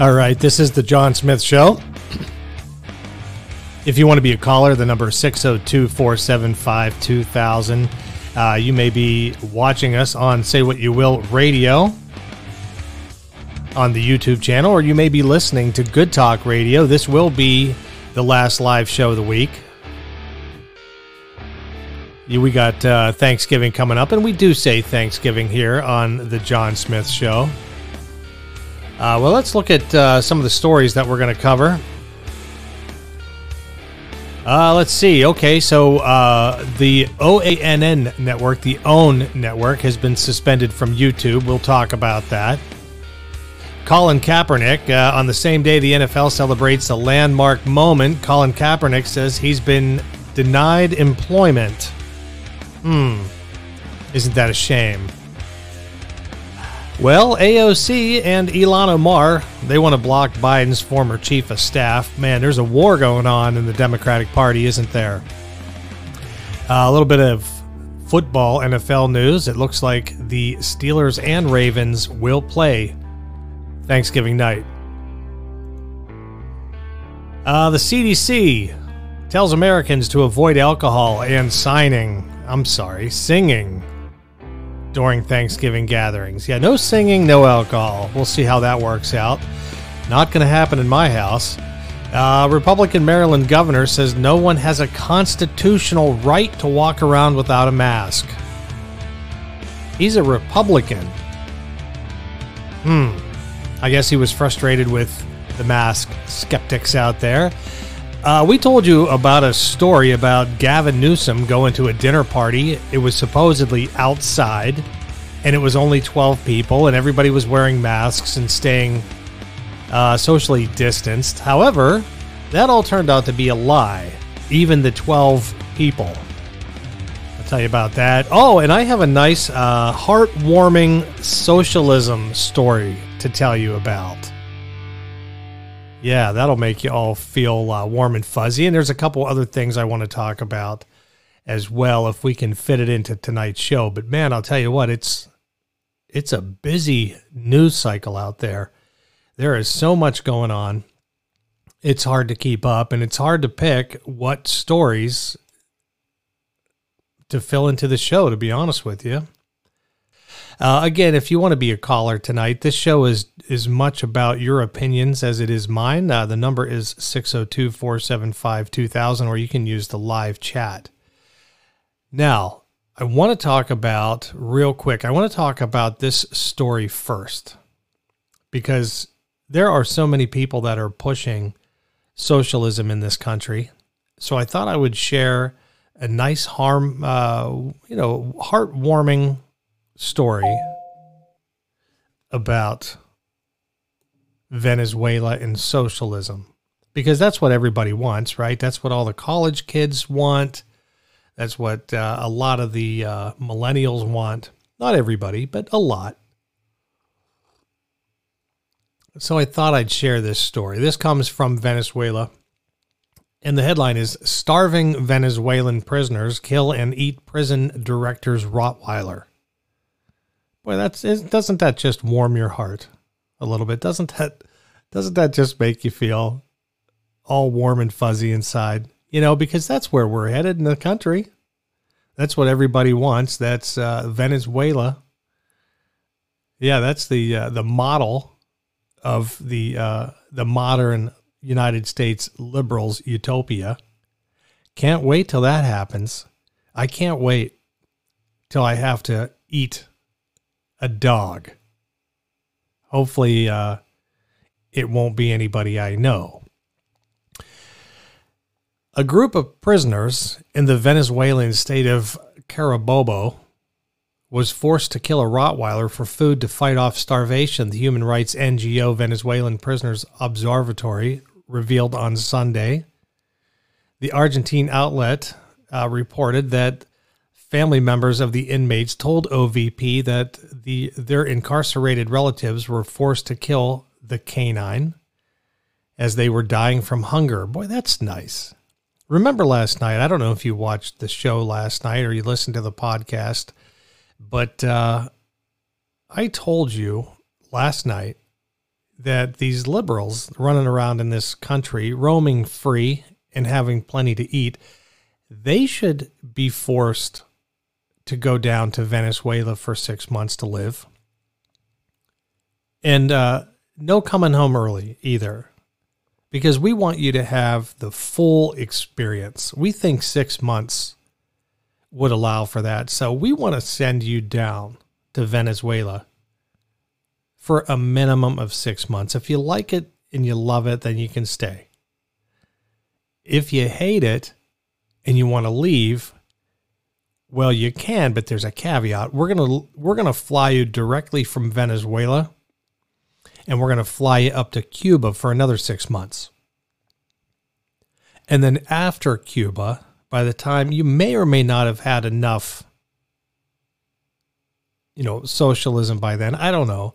All right, this is the John Smith Show. If you want to be a caller, the number is 602 475 2000. Uh, you may be watching us on Say What You Will Radio on the YouTube channel, or you may be listening to Good Talk Radio. This will be the last live show of the week. We got uh, Thanksgiving coming up, and we do say Thanksgiving here on the John Smith Show. Uh, well, let's look at uh, some of the stories that we're going to cover. Uh, let's see. Okay, so uh, the OANN network, the OAN network, has been suspended from YouTube. We'll talk about that. Colin Kaepernick, uh, on the same day the NFL celebrates a landmark moment, Colin Kaepernick says he's been denied employment. Hmm. Isn't that a shame? Well, AOC and Ilhan Omar, they want to block Biden's former chief of staff. Man, there's a war going on in the Democratic Party, isn't there? Uh, a little bit of football NFL news. It looks like the Steelers and Ravens will play Thanksgiving night. Uh, the CDC tells Americans to avoid alcohol and signing I'm sorry, singing during Thanksgiving gatherings. Yeah, no singing, no alcohol. We'll see how that works out. Not going to happen in my house. Uh, Republican Maryland governor says no one has a constitutional right to walk around without a mask. He's a Republican. Hmm. I guess he was frustrated with the mask skeptics out there. Uh, we told you about a story about Gavin Newsom going to a dinner party. It was supposedly outside, and it was only 12 people, and everybody was wearing masks and staying uh, socially distanced. However, that all turned out to be a lie, even the 12 people. I'll tell you about that. Oh, and I have a nice, uh, heartwarming socialism story to tell you about. Yeah, that'll make you all feel uh, warm and fuzzy. And there's a couple other things I want to talk about as well if we can fit it into tonight's show. But man, I'll tell you what, it's it's a busy news cycle out there. There is so much going on. It's hard to keep up and it's hard to pick what stories to fill into the show to be honest with you. Uh, again, if you want to be a caller tonight, this show is as much about your opinions as it is mine. Uh, the number is 602 475 2000, or you can use the live chat. Now, I want to talk about, real quick, I want to talk about this story first because there are so many people that are pushing socialism in this country. So I thought I would share a nice harm, uh, you know, heartwarming story about Venezuela and socialism because that's what everybody wants, right? That's what all the college kids want. That's what uh, a lot of the uh, millennials want. Not everybody, but a lot. So I thought I'd share this story. This comes from Venezuela. And the headline is Starving Venezuelan Prisoners Kill and Eat Prison Director's Rottweiler. Boy, that's doesn't that just warm your heart a little bit? Doesn't that doesn't that just make you feel all warm and fuzzy inside? You know, because that's where we're headed in the country. That's what everybody wants. That's uh, Venezuela. Yeah, that's the uh, the model of the uh, the modern United States liberals utopia. Can't wait till that happens. I can't wait till I have to eat a dog. Hopefully, uh, it won't be anybody I know. A group of prisoners in the Venezuelan state of Carabobo was forced to kill a Rottweiler for food to fight off starvation, the human rights NGO Venezuelan Prisoners Observatory revealed on Sunday. The Argentine outlet uh, reported that Family members of the inmates told OVP that the their incarcerated relatives were forced to kill the canine as they were dying from hunger. Boy, that's nice. Remember last night? I don't know if you watched the show last night or you listened to the podcast, but uh, I told you last night that these liberals running around in this country, roaming free and having plenty to eat, they should be forced to go down to Venezuela for six months to live. And uh, no coming home early either, because we want you to have the full experience. We think six months would allow for that. So we want to send you down to Venezuela for a minimum of six months. If you like it and you love it, then you can stay. If you hate it and you want to leave, well, you can, but there's a caveat. We're gonna we're gonna fly you directly from Venezuela, and we're gonna fly you up to Cuba for another six months. And then after Cuba, by the time you may or may not have had enough, you know, socialism by then. I don't know.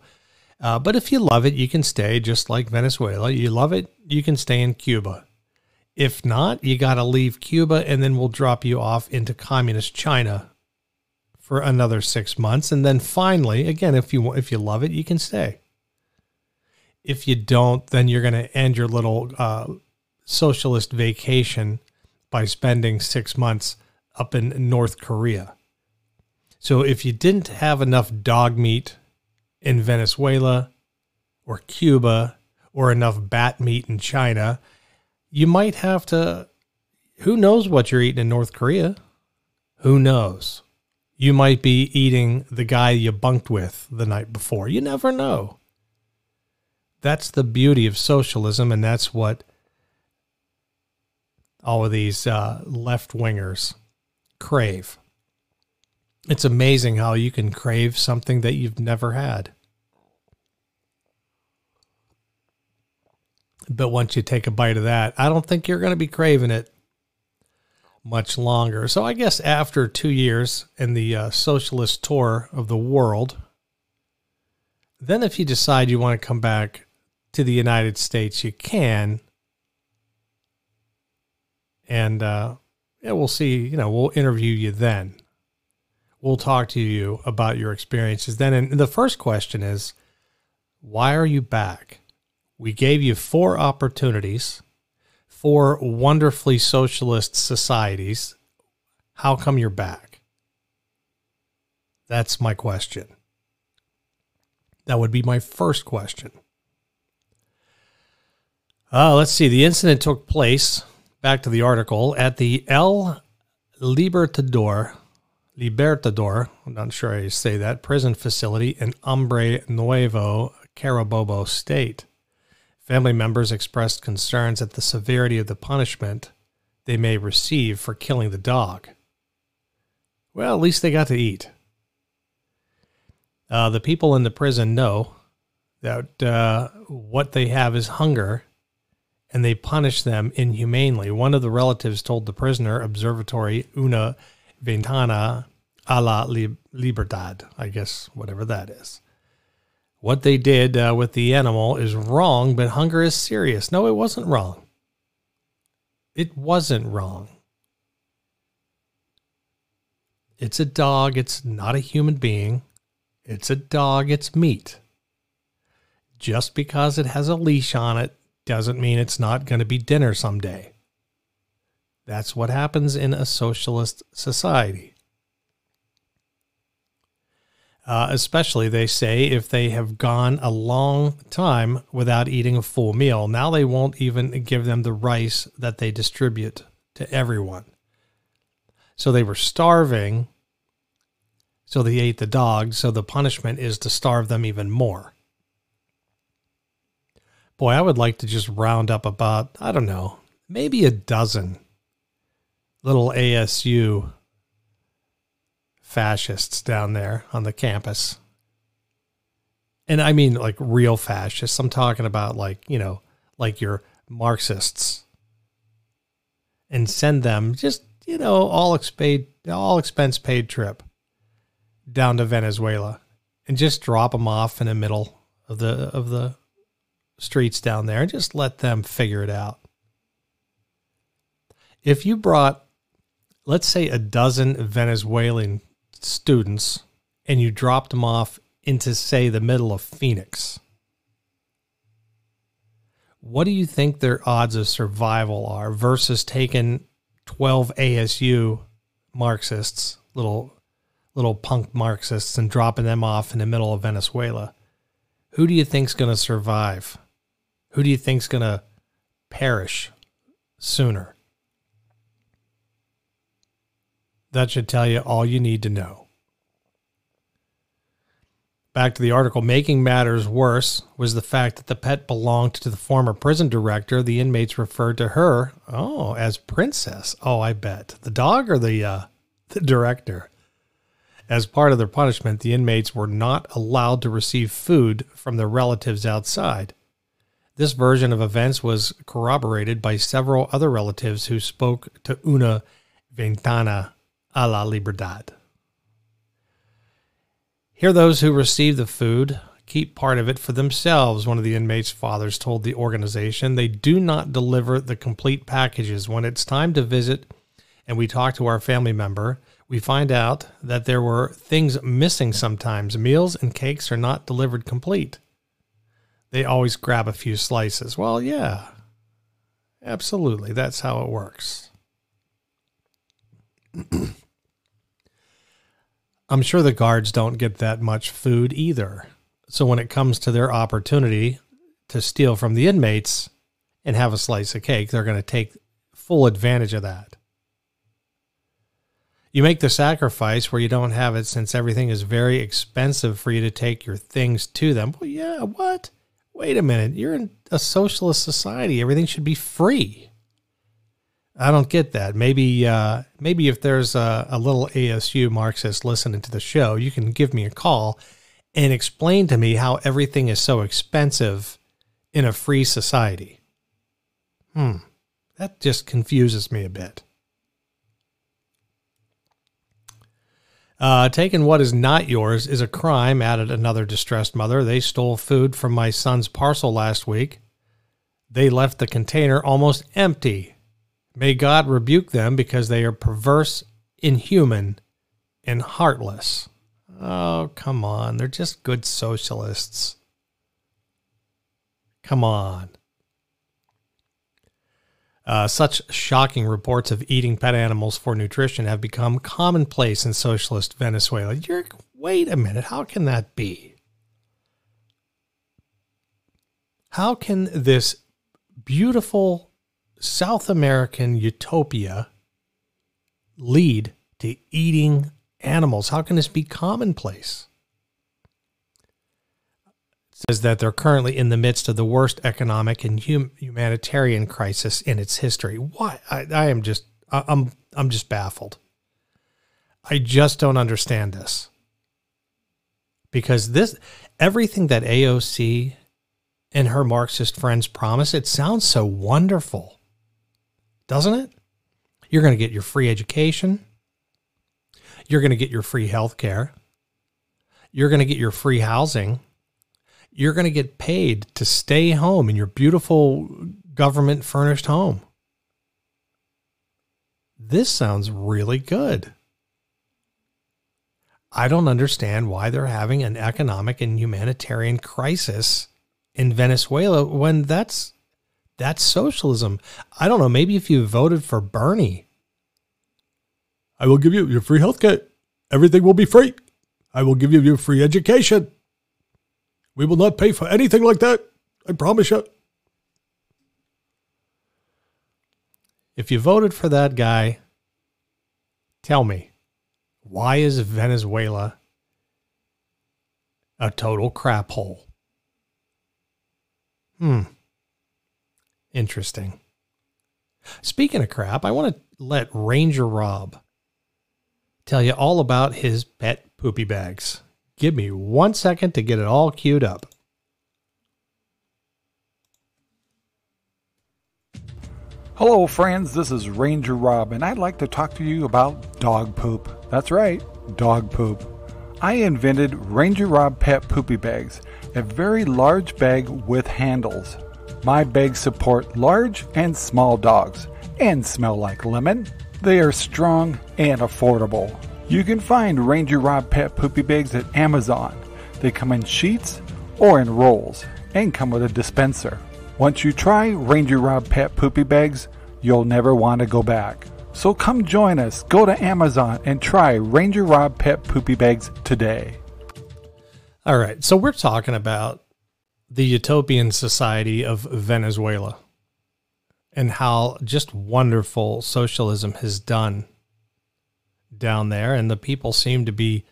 Uh, but if you love it, you can stay just like Venezuela. You love it, you can stay in Cuba. If not, you got to leave Cuba and then we'll drop you off into communist China for another 6 months and then finally, again, if you if you love it, you can stay. If you don't, then you're going to end your little uh, socialist vacation by spending 6 months up in North Korea. So if you didn't have enough dog meat in Venezuela or Cuba or enough bat meat in China, you might have to. Who knows what you're eating in North Korea? Who knows? You might be eating the guy you bunked with the night before. You never know. That's the beauty of socialism, and that's what all of these uh, left wingers crave. It's amazing how you can crave something that you've never had. But once you take a bite of that, I don't think you're going to be craving it much longer. So I guess after two years in the uh, socialist tour of the world, then if you decide you want to come back to the United States, you can. And uh, yeah, we'll see. You know, we'll interview you then. We'll talk to you about your experiences then. And the first question is, why are you back? We gave you four opportunities, four wonderfully socialist societies. How come you're back? That's my question. That would be my first question. Uh, let's see. The incident took place, back to the article, at the El Libertador, Libertador, I'm not sure I say that, prison facility in Hombre Nuevo, Carabobo State. Family members expressed concerns at the severity of the punishment they may receive for killing the dog. Well, at least they got to eat. Uh, the people in the prison know that uh, what they have is hunger and they punish them inhumanely. One of the relatives told the prisoner, Observatory Una Ventana a la Libertad, I guess, whatever that is what they did uh, with the animal is wrong, but hunger is serious. No, it wasn't wrong. It wasn't wrong. It's a dog. It's not a human being. It's a dog. It's meat. Just because it has a leash on it doesn't mean it's not going to be dinner someday. That's what happens in a socialist society uh, especially they say if they have gone a long time without eating a full meal. Now they won't even give them the rice that they distribute to everyone. So they were starving, so they ate the dog. So the punishment is to starve them even more. Boy, I would like to just round up about, I don't know, maybe a dozen little ASU fascists down there on the campus. And I mean like real fascists. I'm talking about like, you know, like your Marxists. And send them just, you know, all expaid all expense paid trip down to Venezuela and just drop them off in the middle of the of the streets down there and just let them figure it out. If you brought let's say a dozen Venezuelan students and you dropped them off into, say, the middle of Phoenix, what do you think their odds of survival are versus taking 12 ASU Marxists, little little punk Marxists, and dropping them off in the middle of Venezuela? Who do you think's going to survive? Who do you think's going to perish sooner? That should tell you all you need to know. Back to the article, making matters worse was the fact that the pet belonged to the former prison director. The inmates referred to her, oh, as Princess. Oh, I bet. The dog or the, uh, the director? As part of their punishment, the inmates were not allowed to receive food from their relatives outside. This version of events was corroborated by several other relatives who spoke to Una Ventana a la Libertad. Here, those who receive the food keep part of it for themselves, one of the inmates' fathers told the organization. They do not deliver the complete packages. When it's time to visit and we talk to our family member, we find out that there were things missing sometimes. Meals and cakes are not delivered complete. They always grab a few slices. Well, yeah, absolutely. That's how it works. I'm sure the guards don't get that much food either. So when it comes to their opportunity to steal from the inmates and have a slice of cake, they're going to take full advantage of that. You make the sacrifice where you don't have it since everything is very expensive for you to take your things to them. Well, yeah, what? Wait a minute. You're in a socialist society. Everything should be free. I don't get that. Maybe uh, maybe if there's a, a, little ASU Marxist listening to the show, you can give me a call and explain to me how everything is so expensive in a free society. Hmm, that just confuses me a bit. Uh, taking what is not yours is a crime, added another distressed mother. They stole food from my son's parcel last week. They left the container almost empty May God rebuke them because they are perverse, inhuman, and heartless. Oh, come on. They're just good socialists. Come on. Uh, such shocking reports of eating pet animals for nutrition have become commonplace in socialist Venezuela. You're, wait a minute. How can that be? How can this beautiful South American utopia lead to eating animals? How can this be commonplace? Says that they're currently in the midst of the worst economic and hum- humanitarian crisis in its history. Why? I, I am just, I, I'm, I'm just baffled. I just don't understand this because this, everything that AOC and her Marxist friends promise, it sounds so wonderful doesn't it? You're going to get your free education. You're going to get your free health care. You're going to get your free housing. You're going to get paid to stay home in your beautiful government furnished home. This sounds really good. I don't understand why they're having an economic and humanitarian crisis in Venezuela when that's that's socialism. I don't know. Maybe if you voted for Bernie, I will give you your free health care. Everything will be free. I will give you your free education. We will not pay for anything like that. I promise you. If you voted for that guy, tell me, why is Venezuela a total crap hole? Hmm. Interesting. Speaking of crap, I want to let Ranger Rob tell you all about his pet poopy bags. Give me one second to get it all queued up. Hello, friends. This is Ranger Rob, and I'd like to talk to you about dog poop. That's right, dog poop. I invented Ranger Rob Pet Poopy Bags, a very large bag with handles. My bags support large and small dogs and smell like lemon. They are strong and affordable. You can find Ranger Rob Pet Poopy Bags at Amazon. They come in sheets or in rolls and come with a dispenser. Once you try Ranger Rob Pet Poopy Bags, you'll never want to go back. So come join us. Go to Amazon and try Ranger Rob Pet Poopy Bags today. All right. So we're talking about the utopian society of Venezuela and how just wonderful socialism has done down there. And the people seem to be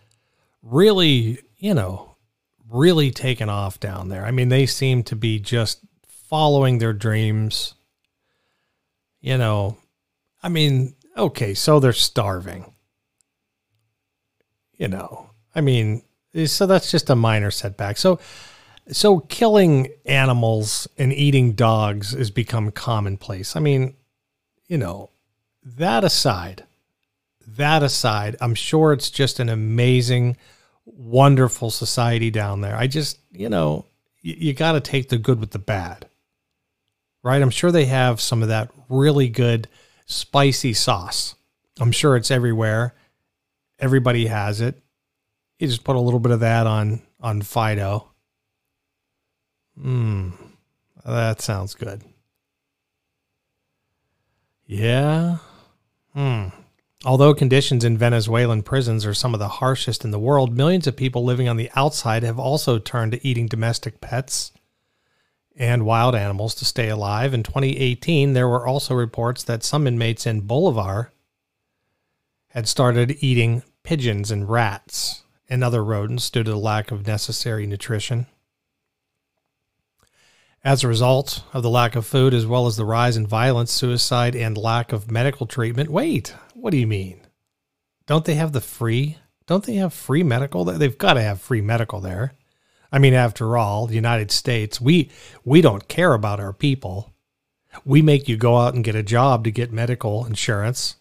really, you know, really taken off down there. I mean, they seem to be just following their dreams. You know, I mean, okay, so they're starving. You know, I mean, so that's just a minor setback. So, so killing animals and eating dogs has become commonplace. I mean, you know, that aside, that aside, I'm sure it's just an amazing, wonderful society down there. I just, you know, you, you got to take the good with the bad, right? I'm sure they have some of that really good spicy sauce. I'm sure it's everywhere. Everybody has it. You just put a little bit of that on on Fido. Mmm, that sounds good. Yeah. Hmm. Although conditions in Venezuelan prisons are some of the harshest in the world, millions of people living on the outside have also turned to eating domestic pets and wild animals to stay alive. In 2018, there were also reports that some inmates in Bolivar had started eating pigeons and rats and other rodents due to the lack of necessary nutrition. As a result of the lack of food, as well as the rise in violence, suicide, and lack of medical treatment. Wait, what do you mean? Don't they have the free? Don't they have free medical? They've got to have free medical there. I mean, after all, the United States, we we don't care about our people. We make you go out and get a job to get medical insurance.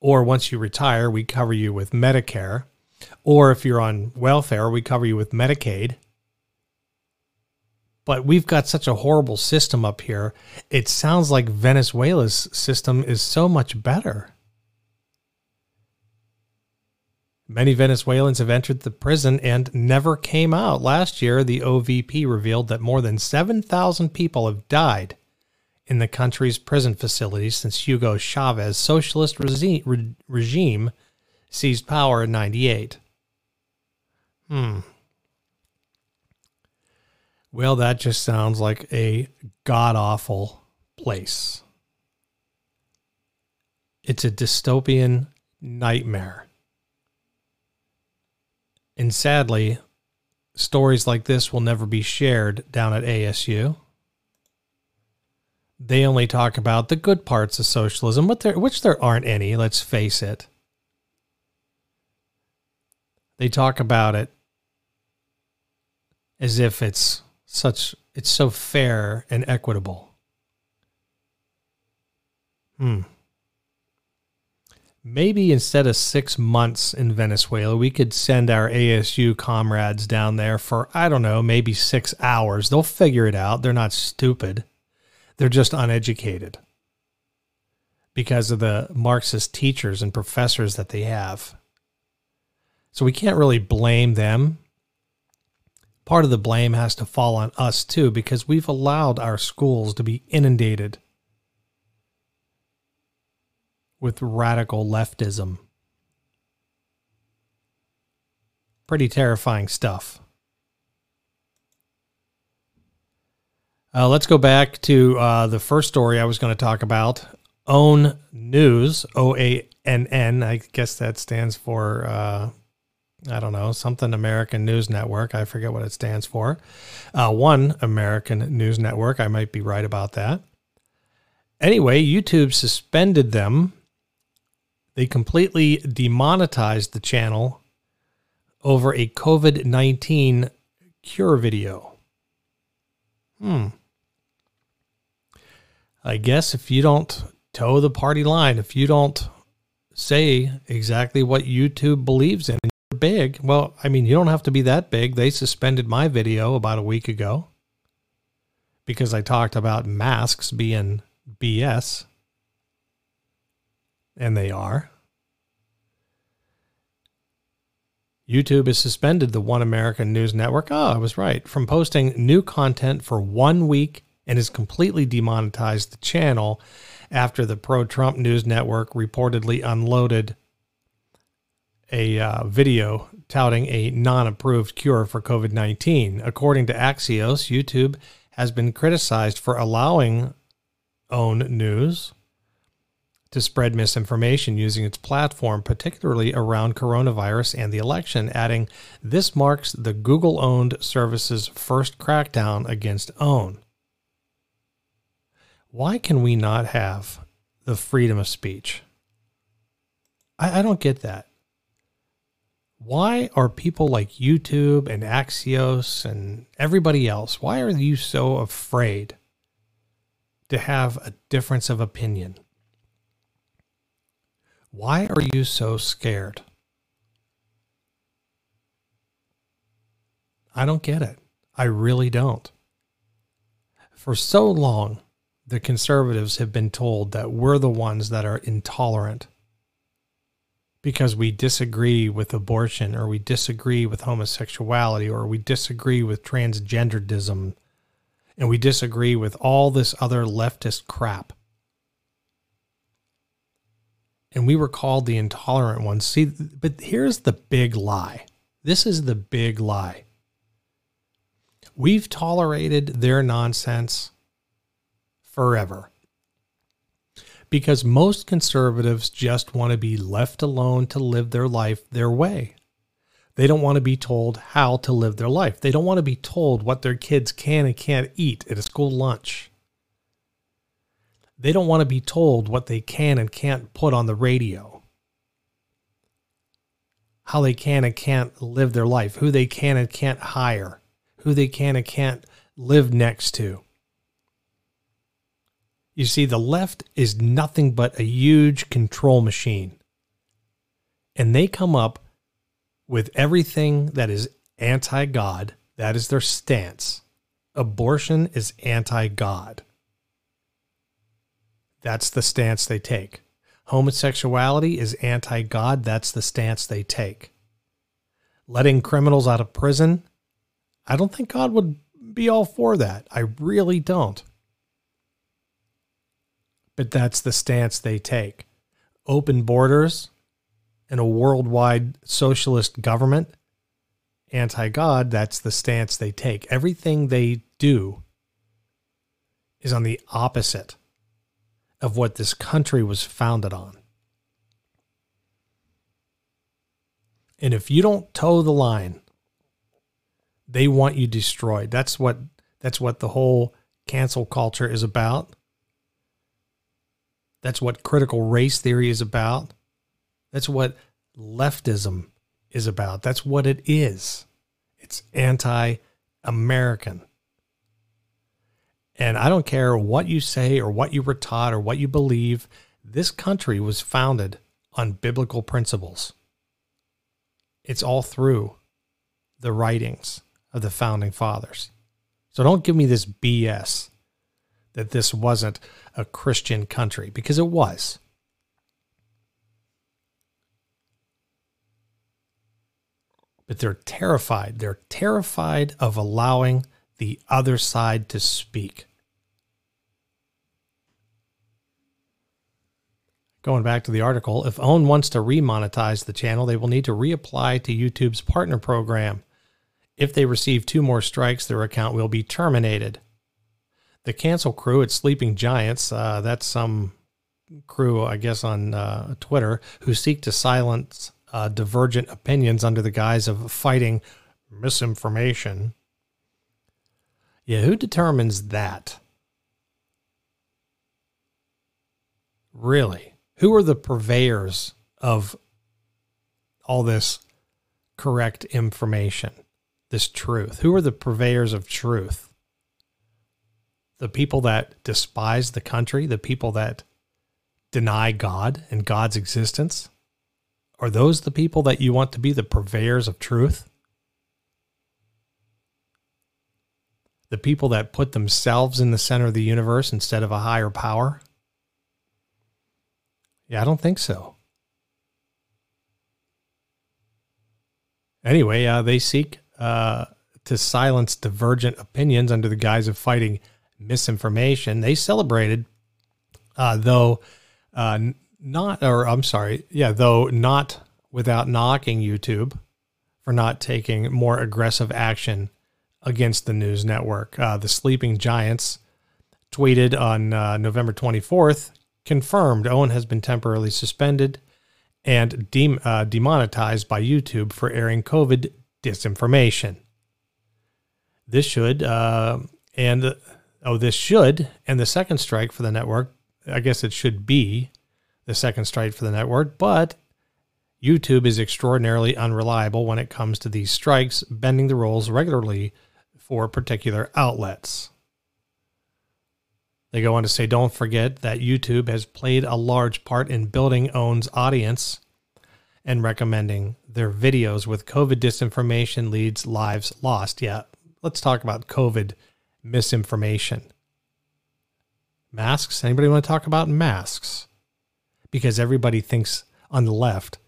Or once you retire, we cover you with Medicare. Or if you're on welfare, we cover you with Medicaid. But we've got such a horrible system up here. It sounds like Venezuela's system is so much better. Many Venezuelans have entered the prison and never came out. Last year, the OVP revealed that more than 7,000 people have died in the country's prison facilities since Hugo Chavez's socialist regime seized power in 98. Hmm. Well, that just sounds like a god awful place. It's a dystopian nightmare. And sadly, stories like this will never be shared down at ASU. They only talk about the good parts of socialism, which there aren't any, let's face it. They talk about it as if it's such it's so fair and equitable. Hmm maybe instead of six months in Venezuela, we could send our ASU comrades down there for, I don't know, maybe six hours. They'll figure it out. They're not stupid, they're just uneducated because of the Marxist teachers and professors that they have. So we can't really blame them. Part of the blame has to fall on us too because we've allowed our schools to be inundated with radical leftism. Pretty terrifying stuff. Uh, let's go back to uh, the first story I was going to talk about. Own News, O A N N. I guess that stands for, uh, I don't know, something American News Network. I forget what it stands for. Uh, one American News Network. I might be right about that. Anyway, YouTube suspended them they completely demonetized the channel over a COVID 19 cure video. Hmm. I guess if you don't toe the party line, if you don't say exactly what YouTube believes in, big, well, I mean, you don't have to be that big. They suspended my video about a week ago because I talked about masks being BS and they are. YouTube has suspended the One American News Network. Oh, I was right. From posting new content for one week and has completely demonetized the channel after the pro Trump News Network reportedly unloaded a uh, video touting a non approved cure for COVID 19. According to Axios, YouTube has been criticized for allowing OAN News to spread misinformation using its platform, particularly around coronavirus and the election, adding, This marks the Google owned service's first crackdown against OAN. Why can we not have the freedom of speech? I, I don't get that. Why are people like YouTube and Axios and everybody else, why are you so afraid to have a difference of opinion? Why are you so scared? I don't get it. I really don't. For so long, the conservatives have been told that we're the ones that are intolerant because we disagree with abortion or we disagree with homosexuality or we disagree with transgenderism and we disagree with all this other leftist crap. And we were called the intolerant ones. See, but here's the big lie. This is the big lie. We've tolerated their nonsense forever because most conservatives just want to be left alone to live their life their way. They don't want to be told how to live their life. They don't want to be told what their kids can and can't eat at a school lunch. They don't want to be told what they can and can't put on the radio, how they can and can't live their life, who they can and can't hire, who they can and can't live next to. You see, the left is nothing but a huge control machine. And they come up with everything that is anti God. That is their stance. Abortion is anti God. That's the stance they take. Homosexuality is anti God. That's the stance they take. Letting criminals out of prison, I don't think God would be all for that. I really don't but that's the stance they take. Open borders and a worldwide socialist government, anti God, that's the stance they take. Everything they do is on the opposite of what this country was founded on. And if you don't toe the line, they want you destroyed. That's what that's what the whole cancel culture is about. That's what critical race theory is about. That's what leftism is about. That's what it is. It's anti American. And I don't care what you say or what you were taught or what you believe, this country was founded on biblical principles. It's all through the writings of the founding fathers. So don't give me this BS that this wasn't a Christian country because it was. But they're terrified. They're terrified of allowing the other side to speak. Going back to the article, if OAN wants to remonetize the channel, they will need to reapply to YouTube's partner program. If they receive two more strikes, their account will be terminated the cancel crew at Sleeping Giants, uh, that's some crew, I guess, on uh, Twitter, who seek to silence uh, divergent opinions under the guise of fighting misinformation. Yeah, who determines that? Really? Who are the purveyors of all this correct information, this truth? Who are the purveyors of truth? The people that despise the country, the people that deny God and God's existence? Are those the people that you want to be the purveyors of truth? The people that put themselves in the center of the universe instead of a higher power? Yeah, I don't think so. Anyway, uh, they seek uh, to silence divergent opinions under the guise of fighting misinformation. They celebrated, uh, though uh, not, or I'm sorry, yeah, though not without knocking YouTube for not taking more aggressive action against the news network. Uh, the Sleeping Giants tweeted on uh, November 24th, confirmed Owen has been temporarily suspended and de- uh, demonetized by YouTube for airing COVID disinformation. This should, uh, and oh, this should, and the second strike for the network. I guess it should be the second strike for the network, but YouTube is extraordinarily unreliable when it comes to these strikes, bending the rules regularly for particular outlets. They go on to say, don't forget that YouTube has played a large part in building OAN's audience and recommending their videos with COVID disinformation leads lives lost. Yeah, let's talk about COVID misinformation. Masks? Anybody want to talk about masks? Because everybody thinks on the left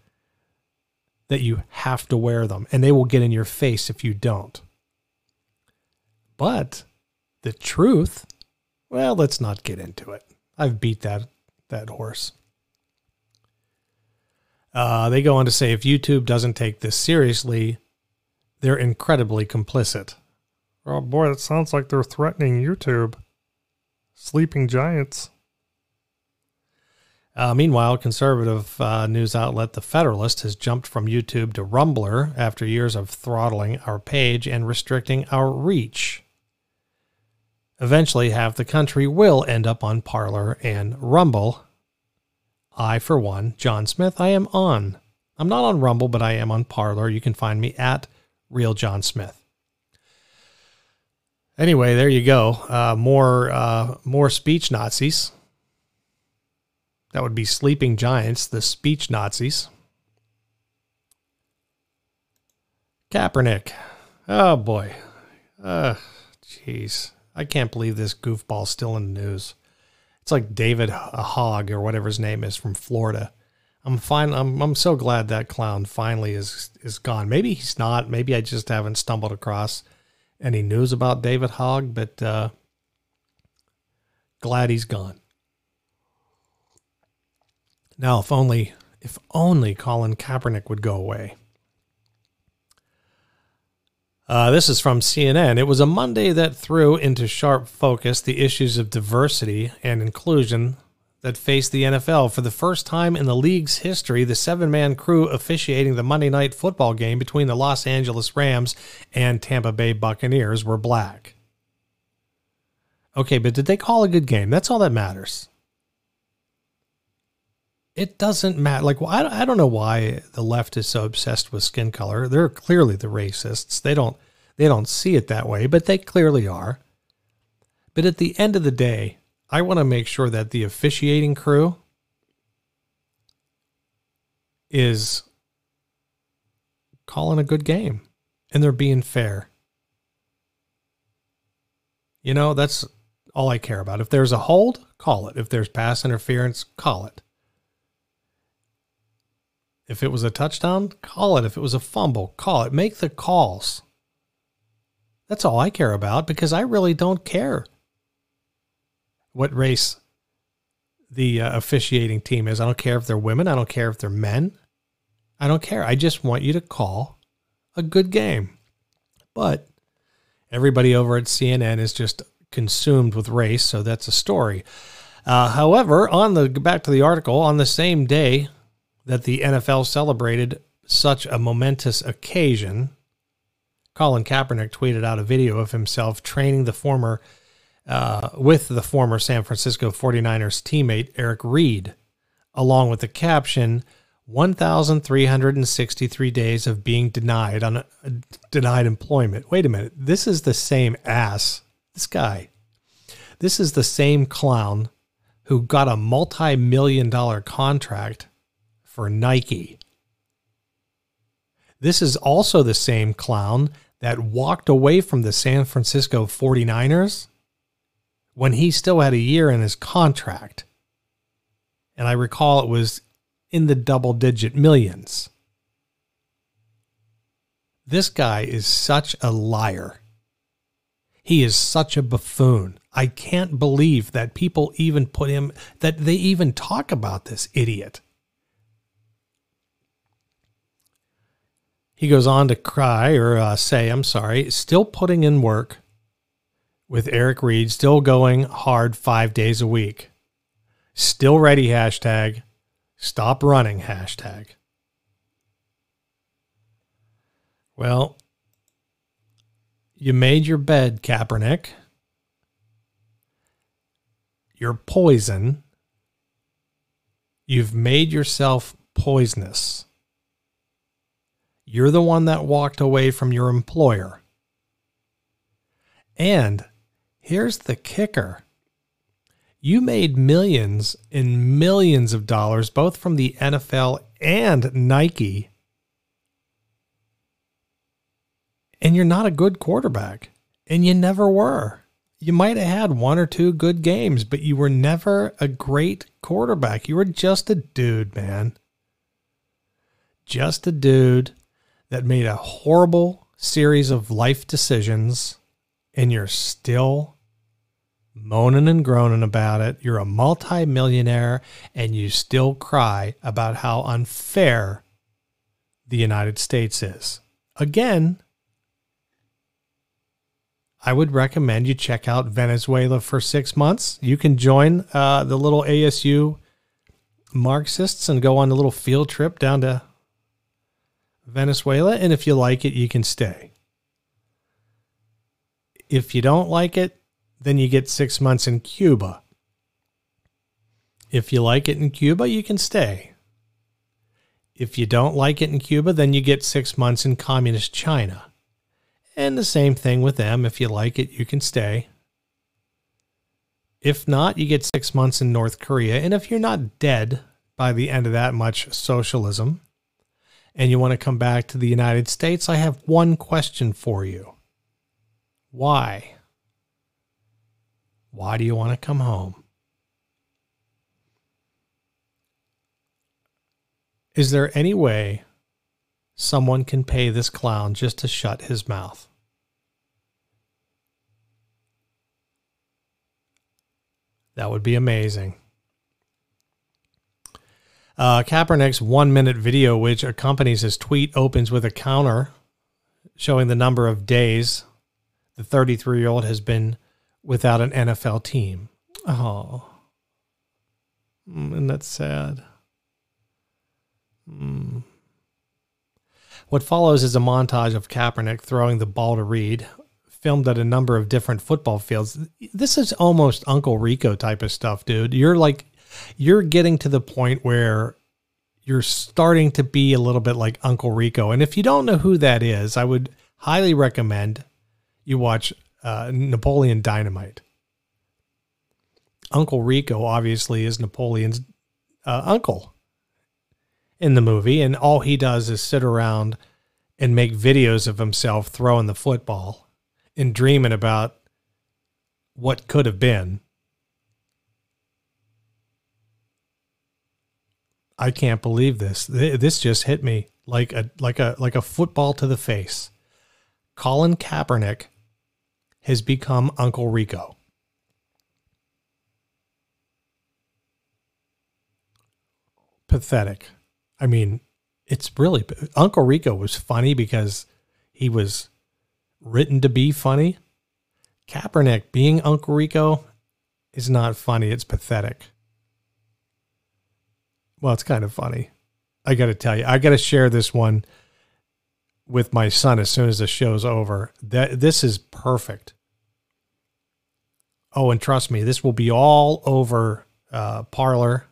that you have to wear them and they will get in your face if you don't. But the truth, well, let's not get into it. I've beat that that horse. Uh, they go on to say if YouTube doesn't take this seriously, they're incredibly complicit. Oh boy, that sounds like they're threatening YouTube. Sleeping giants. Uh, meanwhile, conservative uh, news outlet The Federalist has jumped from YouTube to Rumble after years of throttling our page and restricting our reach. Eventually, half the country will end up on Parler and Rumble. I, for one, John Smith, I am on. I'm not on Rumble, but I am on Parler. You can find me at Real John Smith. Anyway, there you go. Uh, more uh, more speech Nazis. That would be sleeping giants, the speech Nazis. Kaepernick. Oh boy. Uh jeez. I can't believe this goofball's still in the news. It's like David Hogg or whatever his name is from Florida. I'm fine. I'm I'm so glad that clown finally is is gone. Maybe he's not. Maybe I just haven't stumbled across any news about David Hogg, but uh, glad he's gone. Now, if only, if only Colin Kaepernick would go away. Uh, this is from CNN. It was a Monday that threw into sharp focus the issues of diversity and inclusion that faced the NFL. For the first time in the league's history, the seven man crew officiating the Monday night football game between the Los Angeles Rams and Tampa Bay Buccaneers were black. Okay, but did they call a good game? That's all that matters it doesn't matter. Like, well, I, I don't know why the left is so obsessed with skin color. They're clearly the racists. They don't they don't see it that way, but they clearly are. But at the end of the day, I want to make sure that the officiating crew is calling a good game and they're being fair. You know, that's all I care about. If there's a hold, call it. If there's pass interference, call it. If it was a touchdown, call it. If it was a fumble, call it. Make the calls. That's all I care about because I really don't care what race the uh, officiating team is. I don't care if they're women. I don't care if they're men. I don't care. I just want you to call a good game. But everybody over at CNN is just consumed with race, so that's a story. Uh, however, on the back to the article, on the same day that the NFL celebrated such a momentous occasion, Colin Kaepernick tweeted out a video of himself training the former uh, with the former San Francisco 49ers teammate Eric Reid, along with the caption 1363 days of being denied on uh, denied employment. Wait a minute. This is the same ass. This guy. This is the same clown who got a multi-million dollar contract for Nike. This is also the same clown that walked away from the San Francisco 49ers when he still had a year in his contract. And I recall it was in the double digit millions. This guy is such a liar. He is such a buffoon. I can't believe that people even put him, that they even talk about this idiot. He goes on to cry or uh, say, I'm sorry, still putting in work with Eric Reid still going hard five days a week. Still ready hashtag. Stop running hashtag. Well, you made your bed, Kaepernick. You're poison. You've made yourself poisonous. You're the one that walked away from your employer. And here's the kicker you made millions and millions of dollars, both from the NFL and Nike. And you're not a good quarterback. And you never were. You might have had one or two good games, but you were never a great quarterback. You were just a dude, man. Just a dude that made a horrible series of life decisions, and you're still moaning and groaning about it. You're a multimillionaire and you still cry about how unfair the United States is. Again, I would recommend you check out Venezuela for six months. You can join uh, the little ASU Marxists and go on a little field trip down to Venezuela. And if you like it, you can stay. If you don't like it, then you get six months in Cuba. If you like it in Cuba, you can stay. If you don't like it in Cuba, then you get six months in communist China. And the same thing with them. If you like it, you can stay. If not, you get six months in North Korea. And if you're not dead by the end of that much socialism and you want to come back to the United States, I have one question for you. Why? Why do you want to come home? Is there any way someone can pay this clown just to shut his mouth? That would be amazing. Uh, Kaepernick's one minute video, which accompanies his tweet, opens with a counter showing the number of days the 33 year old has been without an NFL team. Oh, mm, and that's sad. Mm. What follows is a montage of Kaepernick throwing the ball to Reid, filmed at a number of different football fields. This is almost Uncle Rico type of stuff, dude. You're like, you're getting to the point where you're starting to be a little bit like Uncle Rico. And if you don't know who that is, I would highly recommend you watch uh, Napoleon Dynamite. Uncle Rico obviously is Napoleon's uh, uncle in the movie, and all he does is sit around and make videos of himself throwing the football and dreaming about what could have been. I can't believe this. This just hit me like a like a like a football to the face. Colin Kaepernick has become Uncle Rico. Pathetic. I mean, it's really Uncle Rico was funny because he was written to be funny. Kaepernick being Uncle Rico is not funny, it's pathetic. Well, it's kind of funny. I got to tell you, I got to share this one with my son as soon as the show's over. That this is perfect. Oh, and trust me, this will be all over uh, Parler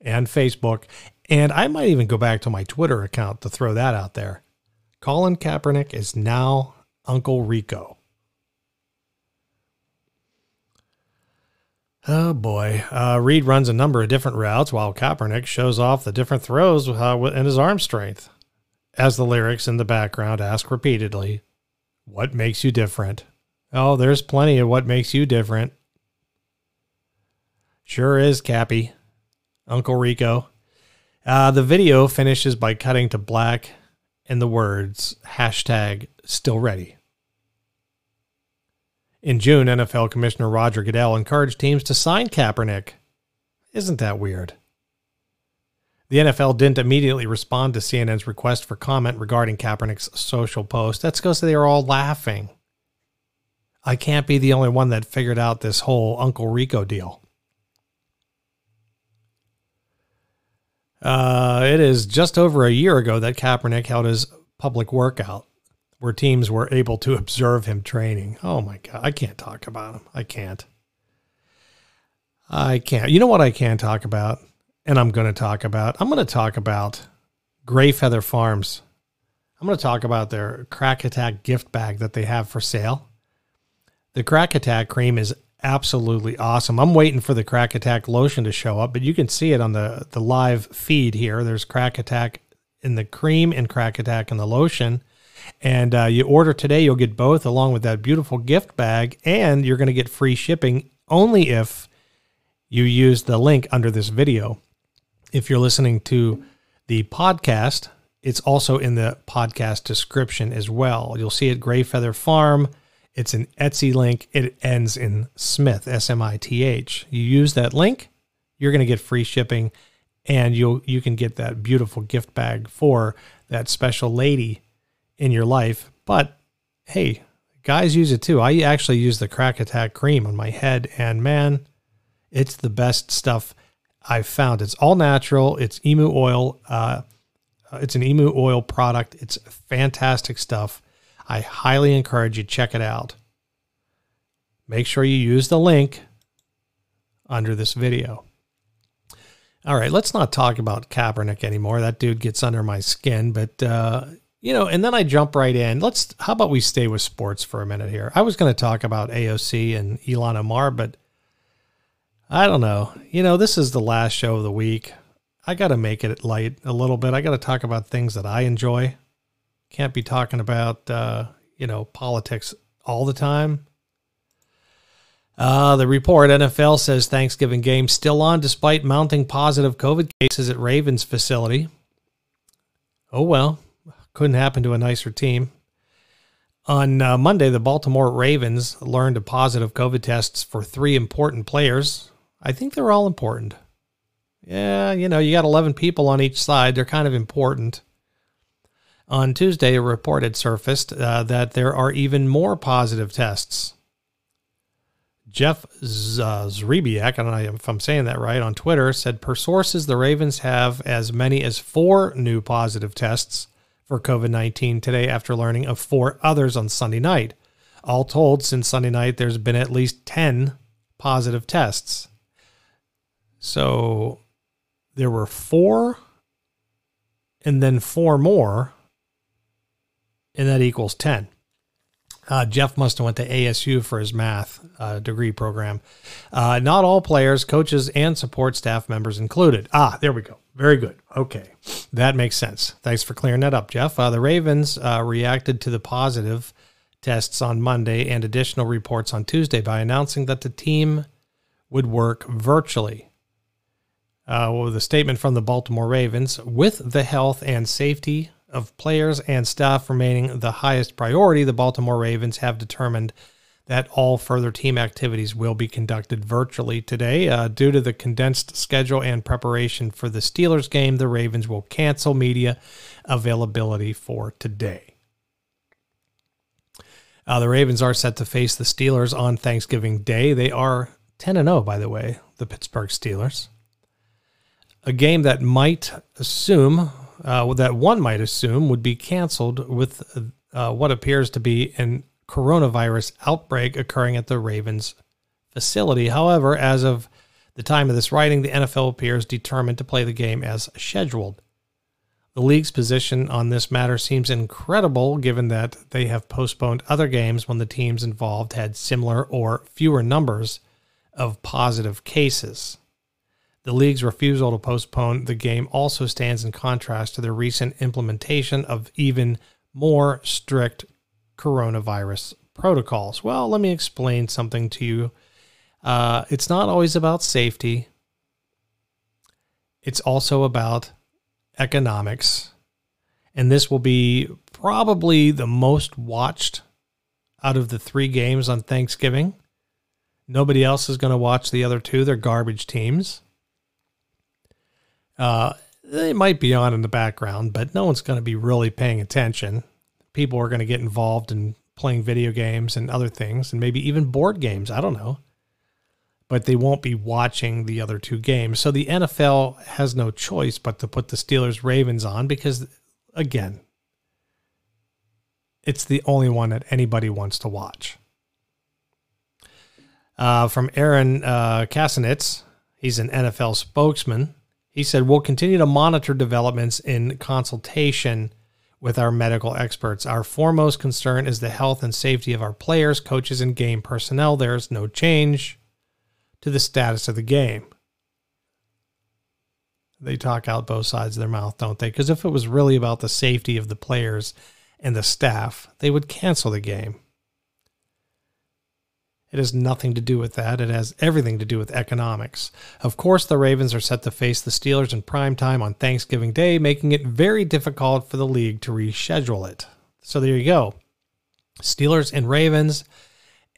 and Facebook, and I might even go back to my Twitter account to throw that out there. Colin Kaepernick is now Uncle Rico. Oh boy. Uh, Reid runs a number of different routes while Kaepernick shows off the different throws uh, and his arm strength as the lyrics in the background ask repeatedly, What makes you different? Oh, there's plenty of what makes you different. Sure is, Cappy. Uncle Rico. Uh, the video finishes by cutting to black and the words hashtag still ready. In June, NFL Commissioner Roger Goodell encouraged teams to sign Kaepernick. Isn't that weird? The NFL didn't immediately respond to CNN's request for comment regarding Kaepernick's social post. That's because they were all laughing. I can't be the only one that figured out this whole Uncle Rico deal. Uh, it is just over a year ago that Kaepernick held his public workout where teams were able to observe him training. Oh my God. I can't talk about him. I can't. I can't. You know what I can talk about? And I'm going to talk about? I'm going to talk about Gray Feather Farms. I'm going to talk about their Crack Attack gift bag that they have for sale. The Crack Attack cream is absolutely awesome. I'm waiting for the Crack Attack lotion to show up, but you can see it on the, the live feed here. There's Crack Attack in the cream and Crack Attack in the lotion. And uh, you order today, you'll get both along with that beautiful gift bag, and you're going to get free shipping only if you use the link under this video. If you're listening to the podcast, it's also in the podcast description as well. You'll see it Gray Feather Farm it's an Etsy link. It ends in Smith, S M I T H. You use that link, you're going to get free shipping and you you can get that beautiful gift bag for that special lady in your life. But hey, guys use it too. I actually use the Crack Attack cream on my head and man, it's the best stuff I've found. It's all natural. It's emu oil. Uh, it's an emu oil product. It's fantastic stuff. I highly encourage you check it out. Make sure you use the link under this video. All right, let's not talk about Kaepernick anymore. That dude gets under my skin, but uh, you know, and then I jump right in. Let's how about we stay with sports for a minute here? I was going to talk about AOC and Ilhan Omar, but I don't know. You know, this is the last show of the week. I got to make it light a little bit. I got to talk about things that I enjoy. Can't be talking about, uh, you know, politics all the time. Uh, the report NFL says Thanksgiving game still on despite mounting positive COVID cases at Ravens facility. Oh well, couldn't happen to a nicer team. On uh, Monday, the Baltimore Ravens learned of positive COVID tests for three important players. I think they're all important. Yeah, you know, you got 11 people on each side. They're kind of important. On Tuesday, a report had surfaced uh, that there are even more positive tests. Jeff Zrebiec, I don't know if I'm saying that right, on Twitter said, per sources, the Ravens have as many as four new positive tests for COVID 19 today after learning of four others on Sunday night. All told, since Sunday night, there's been at least 10 positive tests. So there were four and then four more and that equals 10. Uh, Jeff must have went to ASU for his math uh, degree program. Uh, not all players, coaches, and support staff members included. Ah, there we go. Very good. Okay, that makes sense. Thanks for clearing that up, Jeff. Uh, the Ravens uh, reacted to the positive tests on Monday and additional reports on Tuesday by announcing that the team would work virtually. Uh, with a statement from the Baltimore Ravens, with the health and safety of players and staff remaining the highest priority, the Baltimore Ravens have determined that all further team activities will be conducted virtually today. Uh, due to the condensed schedule and preparation for the Steelers game, the Ravens will cancel media availability for today. Uh, the Ravens are set to face the Steelers on Thanksgiving Day. They are 10 0, by the way, the Pittsburgh Steelers. A game that might assume uh, that one might assume would be canceled with uh, what appears to be an coronavirus outbreak occurring at the Ravens facility. However, as of the time of this writing, the NFL appears determined to play the game as scheduled. The league's position on this matter seems incredible given that they have postponed other games when the teams involved had similar or fewer numbers of positive cases. The league's refusal to postpone the game also stands in contrast to the recent implementation of even more strict coronavirus protocols. Well, let me explain something to you. Uh, it's not always about safety, it's also about economics. And this will be probably the most watched out of the three games on Thanksgiving. Nobody else is going to watch the other two. They're garbage teams. Uh, they might be on in the background, but no one's going to be really paying attention. People are going to get involved in playing video games and other things, and maybe even board games. I don't know. But they won't be watching the other two games. So the NFL has no choice but to put the Steelers Ravens on because, again, it's the only one that anybody wants to watch. Uh, from Aaron uh, Kasinitz, he's an NFL spokesman. He said, We'll continue to monitor developments in consultation with our medical experts. Our foremost concern is the health and safety of our players, coaches, and game personnel. There is no change to the status of the game. They talk out both sides of their mouth, don't they? Because if it was really about the safety of the players and the staff, they would cancel the game. It has nothing to do with that. It has everything to do with economics. Of course, the Ravens are set to face the Steelers in prime time on Thanksgiving Day, making it very difficult for the league to reschedule it. So there you go. Steelers and Ravens.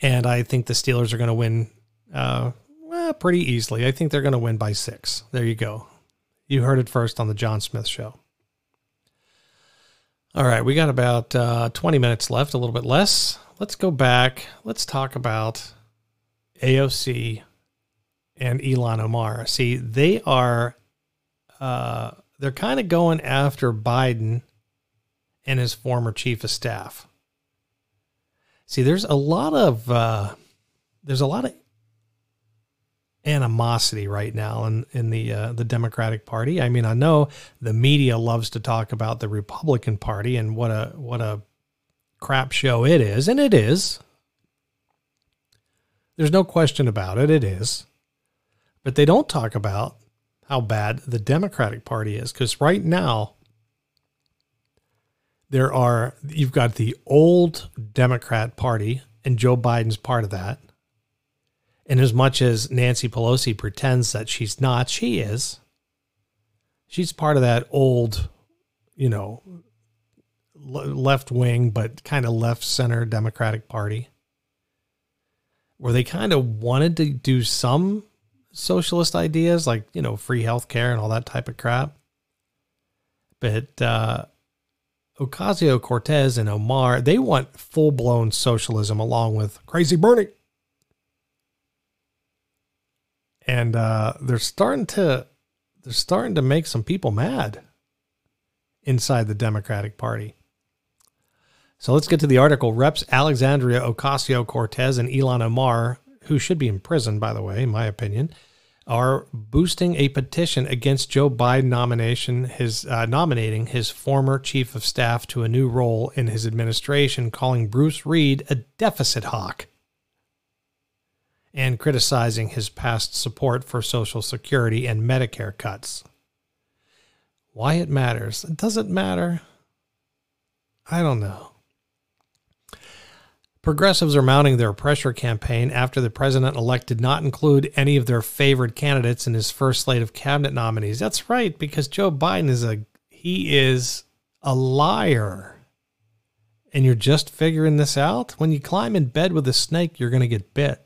And I think the Steelers are going to win uh, well, pretty easily. I think they're going to win by six. There you go. You heard it first on the John Smith Show. All right, we got about uh, 20 minutes left, a little bit less let's go back. Let's talk about AOC and Ilhan Omar. See, they are uh, they're kind of going after Biden and his former chief of staff. See, there's a lot of uh, there's a lot of animosity right now in in the uh, the Democratic Party. I mean, I know the media loves to talk about the Republican Party and what a what a crap show it is, and it is. There's no question about it, it is. But they don't talk about how bad the Democratic Party is because right now there are you've got the old Democrat Party and Joe Biden's part of that. And as much as Nancy Pelosi pretends that she's not, she is. She's part of that old, you know, left wing, but kind of left center Democratic Party, where they kind of wanted to do some socialist ideas like, you know, free health care and all that type of crap. But uh, Ocasio Cortez and Omar, they want full blown socialism along with crazy Bernie. And uh, they're starting to they're starting to make some people mad inside the Democratic Party. So let's get to the article. Reps Alexandria Ocasio Cortez and Ilhan Omar, who should be in prison, by the way, in my opinion, are boosting a petition against Joe Biden nomination, his uh, nominating his former chief of staff to a new role in his administration, calling Bruce Reed a deficit hawk and criticizing his past support for Social Security and Medicare cuts. Why it matters? It doesn't matter? I don't know. Progressives are mounting their pressure campaign after the president elect did not include any of their favored candidates in his first slate of cabinet nominees. That's right, because Joe Biden is a he is a liar. And you're just figuring this out? When you climb in bed with a snake, you're going to get bit.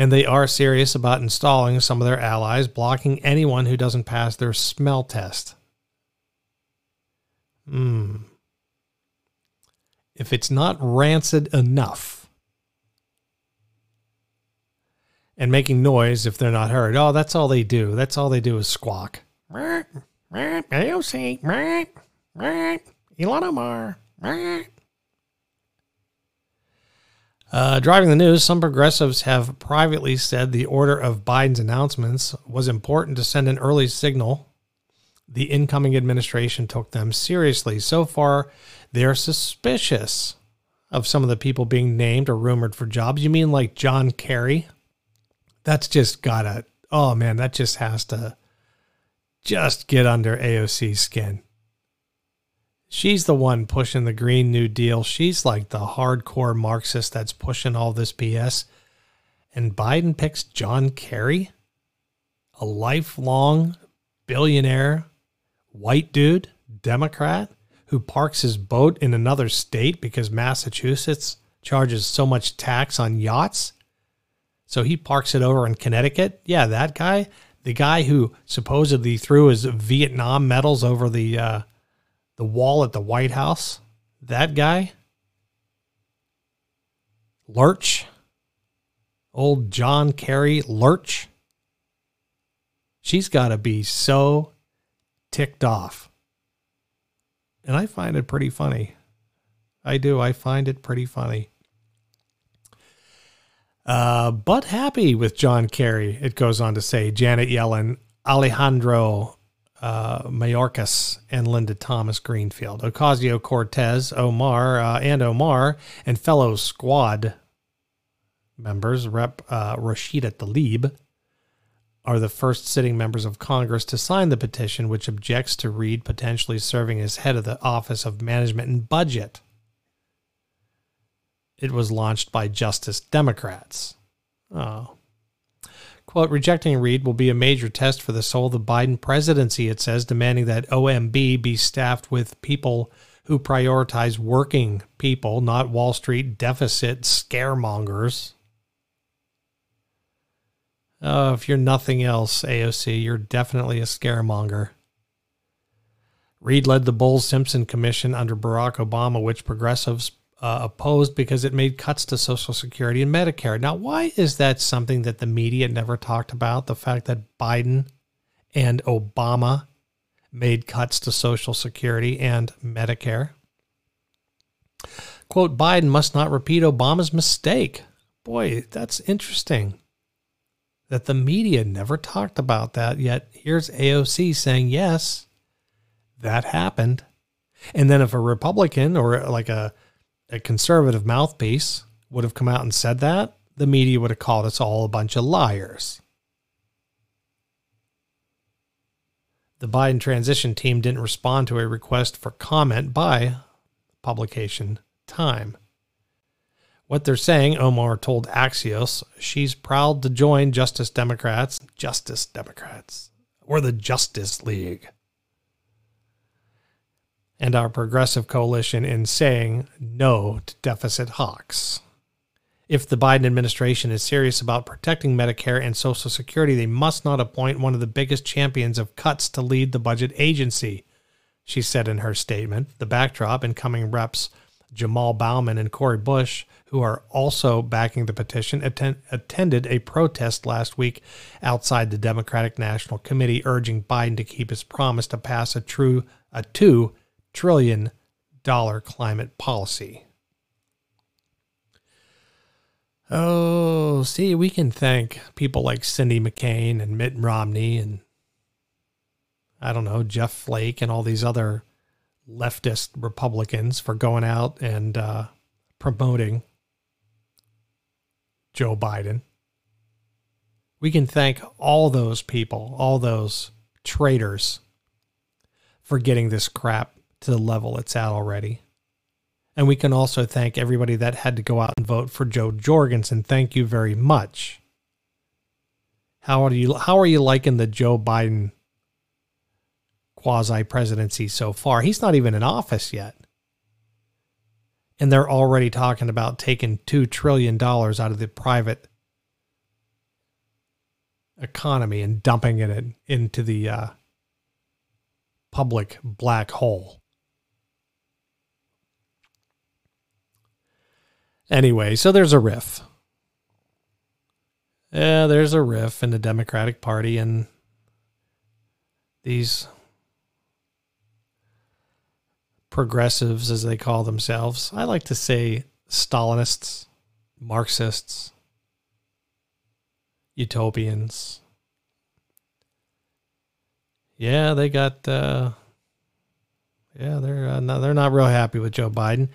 And they are serious about installing some of their allies, blocking anyone who doesn't pass their smell test. Hmm if it's not rancid enough and making noise if they're not heard. Oh, that's all they do. That's all they do is squawk. AOC, Ilhan Omar. Uh, driving the news, some progressives have privately said the order of Biden's announcements was important to send an early signal. The incoming administration took them seriously. So far, they're suspicious of some of the people being named or rumored for jobs. You mean like John Kerry? That's just gotta, oh man, that just has to just get under AOC's skin. She's the one pushing the Green New Deal. She's like the hardcore Marxist that's pushing all this BS. And Biden picks John Kerry, a lifelong billionaire white dude, Democrat who parks his boat in another state because Massachusetts charges so much tax on yachts. So he parks it over in Connecticut. Yeah, that guy, the guy who supposedly threw his Vietnam medals over the uh, the wall at the White House. That guy, Lurch, old John Kerry Lurch. She's got to be so ticked off. And I find it pretty funny. I do. I find it pretty funny. Uh, but happy with John Kerry, it goes on to say. Janet Yellen, Alejandro uh, Mayorkas, and Linda Thomas Greenfield. Ocasio Cortez, Omar, uh, and Omar, and fellow squad members, Rep. Uh, Rashida Tlaib, are the first sitting members of Congress to sign the petition, which objects to Reed potentially serving as head of the Office of Management and Budget. It was launched by Justice Democrats. Oh. Quote, rejecting Reed will be a major test for the soul of the Biden presidency, it says, demanding that OMB be staffed with people who prioritize working people, not Wall Street deficit scaremongers. Oh, if you're nothing else, AOC, you're definitely a scaremonger. Reed led the Bowles Simpson Commission under Barack Obama, which progressives uh, opposed because it made cuts to Social Security and Medicare. Now, why is that something that the media never talked about? The fact that Biden and Obama made cuts to Social Security and Medicare. Quote Biden must not repeat Obama's mistake. Boy, that's interesting that the media never talked about that. Yet here's AOC saying, yes, that happened. And then if a Republican or like a, a conservative mouthpiece would have come out and said that, the media would have called us all a bunch of liars. The Biden transition team didn't respond to a request for comment by publication time. What they're saying, Omar told Axios, she's proud to join Justice Democrats, Justice Democrats, or the Justice League, and our progressive coalition in saying no to deficit hawks. If the Biden administration is serious about protecting Medicare and Social Security, they must not appoint one of the biggest champions of cuts to lead the budget agency, she said in her statement. The backdrop incoming reps Jamal Bowman and Cori Bush who are also backing the petition, attend, attended a protest last week outside the Democratic National Committee urging Biden to keep his promise to pass a true a 2 trillion dollar climate policy. Oh, see, we can thank people like Cindy McCain and Mitt Romney and I don't know, Jeff Flake and all these other leftist Republicans for going out and uh, promoting Joe Biden. We can thank all those people, all those traitors, for getting this crap to the level it's at already. And we can also thank everybody that had to go out and vote for Jo Jorgensen. Thank you very much. How are you how are you liking the Joe Biden quasi presidency so far? He's not even in office yet and they're already talking about taking $2 trillion out of the private economy and dumping it into the uh, public black hole. Anyway, so there's a riff. Yeah, there's a riff in the Democratic Party, and these progressives, as they call themselves. I like to say Stalinists, Marxists, utopians. Yeah, they got. Uh, yeah, they're uh, not, they're not real happy with Joe Biden.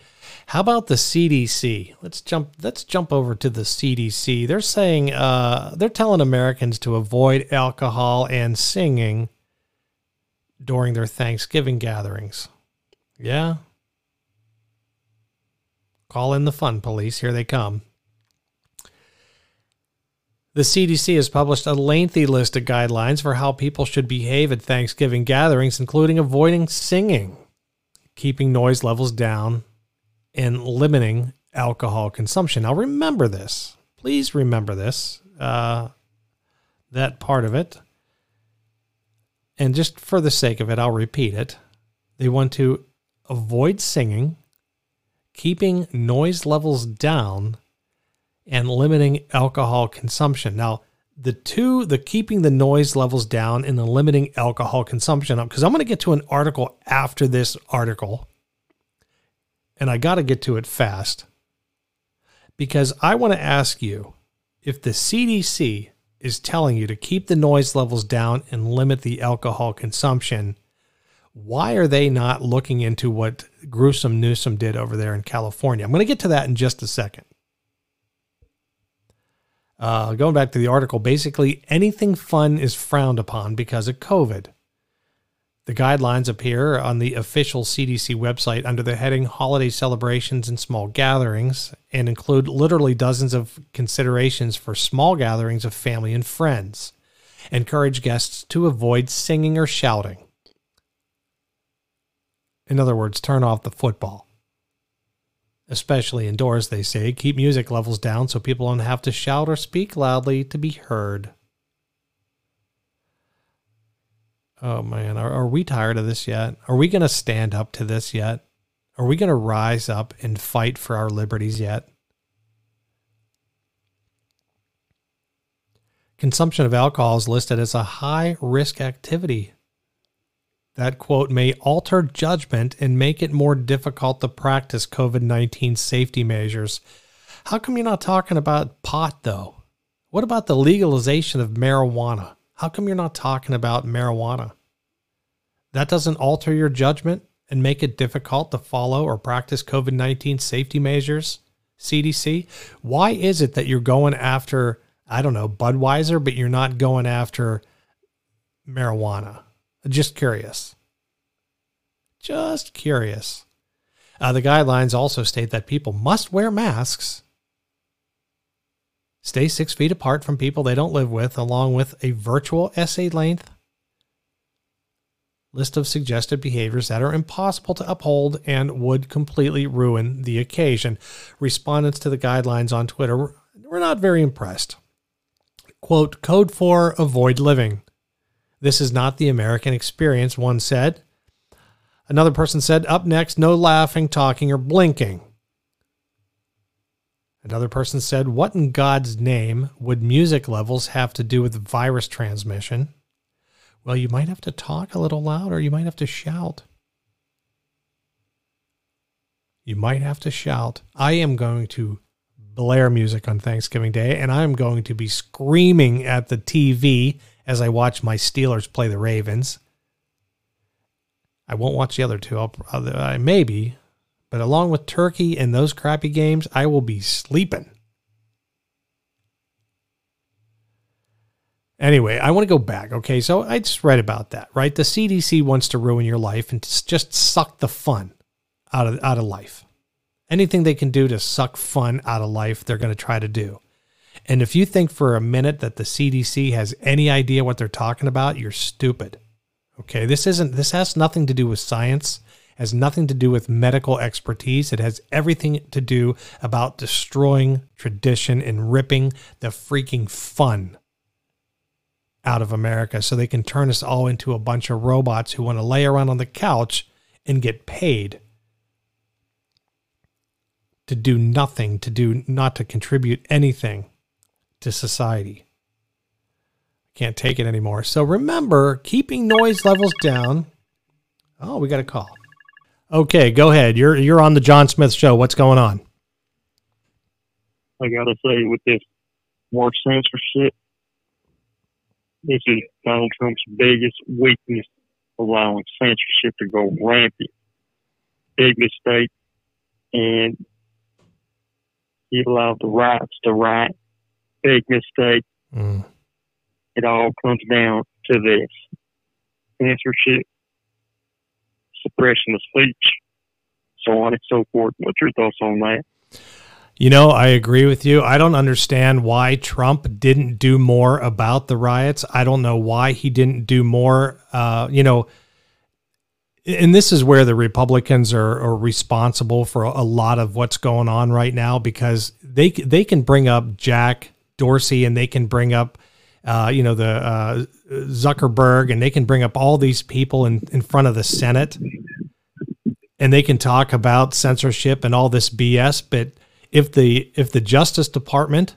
How about the CDC? Let's jump. Let's jump over to the CDC. They're saying uh, they're telling Americans to avoid alcohol and singing during their Thanksgiving gatherings. Yeah. Call in the fun police. Here they come. The CDC has published a lengthy list of guidelines for how people should behave at Thanksgiving gatherings, including avoiding singing. Keeping noise levels down and limiting alcohol consumption. Now, remember this. Please remember this, uh, that part of it. And just for the sake of it, I'll repeat it. They want to avoid singing, keeping noise levels down, and limiting alcohol consumption. Now, the two, the keeping the noise levels down and the limiting alcohol consumption up, because I'm going to get to an article after this article, and I got to get to it fast because I want to ask you if the CDC is telling you to keep the noise levels down and limit the alcohol consumption, why are they not looking into what gruesome Newsom did over there in California? I'm going to get to that in just a second. Uh, going back to the article, basically anything fun is frowned upon because of COVID. The guidelines appear on the official CDC website under the heading Holiday Celebrations and Small Gatherings and include literally dozens of considerations for small gatherings of family and friends. Encourage guests to avoid singing or shouting. In other words, turn off the football. Especially indoors, they say, keep music levels down so people don't have to shout or speak loudly to be heard. Oh man, are, are we tired of this yet? Are we going to stand up to this yet? Are we going to rise up and fight for our liberties yet? Consumption of alcohol is listed as a high risk activity. That quote may alter judgment and make it more difficult to practice COVID 19 safety measures. How come you're not talking about pot though? What about the legalization of marijuana? How come you're not talking about marijuana? That doesn't alter your judgment and make it difficult to follow or practice COVID 19 safety measures, CDC? Why is it that you're going after, I don't know, Budweiser, but you're not going after marijuana? Just curious. Just curious. Uh, the guidelines also state that people must wear masks Stay six feet apart from people they don't live with, along with a virtual essay length list of suggested behaviors that are impossible to uphold and would completely ruin the occasion. Respondents to the guidelines on Twitter were not very impressed. Quote, code for avoid living. This is not the American experience, one said. Another person said, up next, no laughing, talking, or blinking. Another person said, What in God's name would music levels have to do with virus transmission? Well, you might have to talk a little louder. You might have to shout. You might have to shout. I am going to blare music on Thanksgiving Day, and I'm going to be screaming at the TV as I watch my Steelers play the Ravens. I won't watch the other two. I'll, I maybe, but along with Turkey and those crappy games, I will be sleeping. Anyway, I want to go back. Okay, so I just read about that, right? The CDC wants to ruin your life and just suck the fun out of out of life. Anything they can do to suck fun out of life, they're going to try to do. And if you think for a minute that the CDC has any idea what they're talking about, you're stupid. Okay, this isn't this has nothing to do with science has nothing to do with medical expertise. It has everything to do about destroying tradition and ripping the freaking fun out of America so they can turn us all into a bunch of robots who want to lay around on the couch and get paid to do nothing, to do not to contribute anything to society. I can't take it anymore. So remember, keeping noise levels down. Oh, we got a call. Okay, go ahead. You're you're on the John Smith show. What's going on? I gotta say, with this more censorship, this is Donald Trump's biggest weakness, allowing censorship to go rampant. Big mistake, and he allowed the riots to riot. Big mistake. Mm. It all comes down to this censorship suppression of speech, so on and so forth. What's your thoughts on that? You know, I agree with you. I don't understand why Trump didn't do more about the riots. I don't know why he didn't do more. Uh, you know, and this is where the Republicans are, are responsible for a lot of what's going on right now because they they can bring up Jack Dorsey and they can bring up uh, you know the uh, Zuckerberg and they can bring up all these people in, in front of the Senate. And they can talk about censorship and all this BS but if the if the Justice Department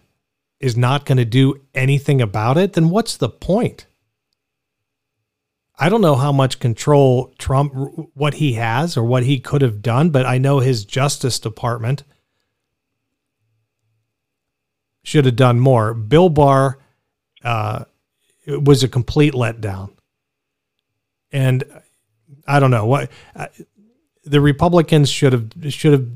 is not going to do anything about it then what's the point? I don't know how much control Trump, what he has or what he could have done, but I know his Justice Department should have done more. Bill Barr uh, was a complete letdown, and I don't know what uh, the Republicans should have should have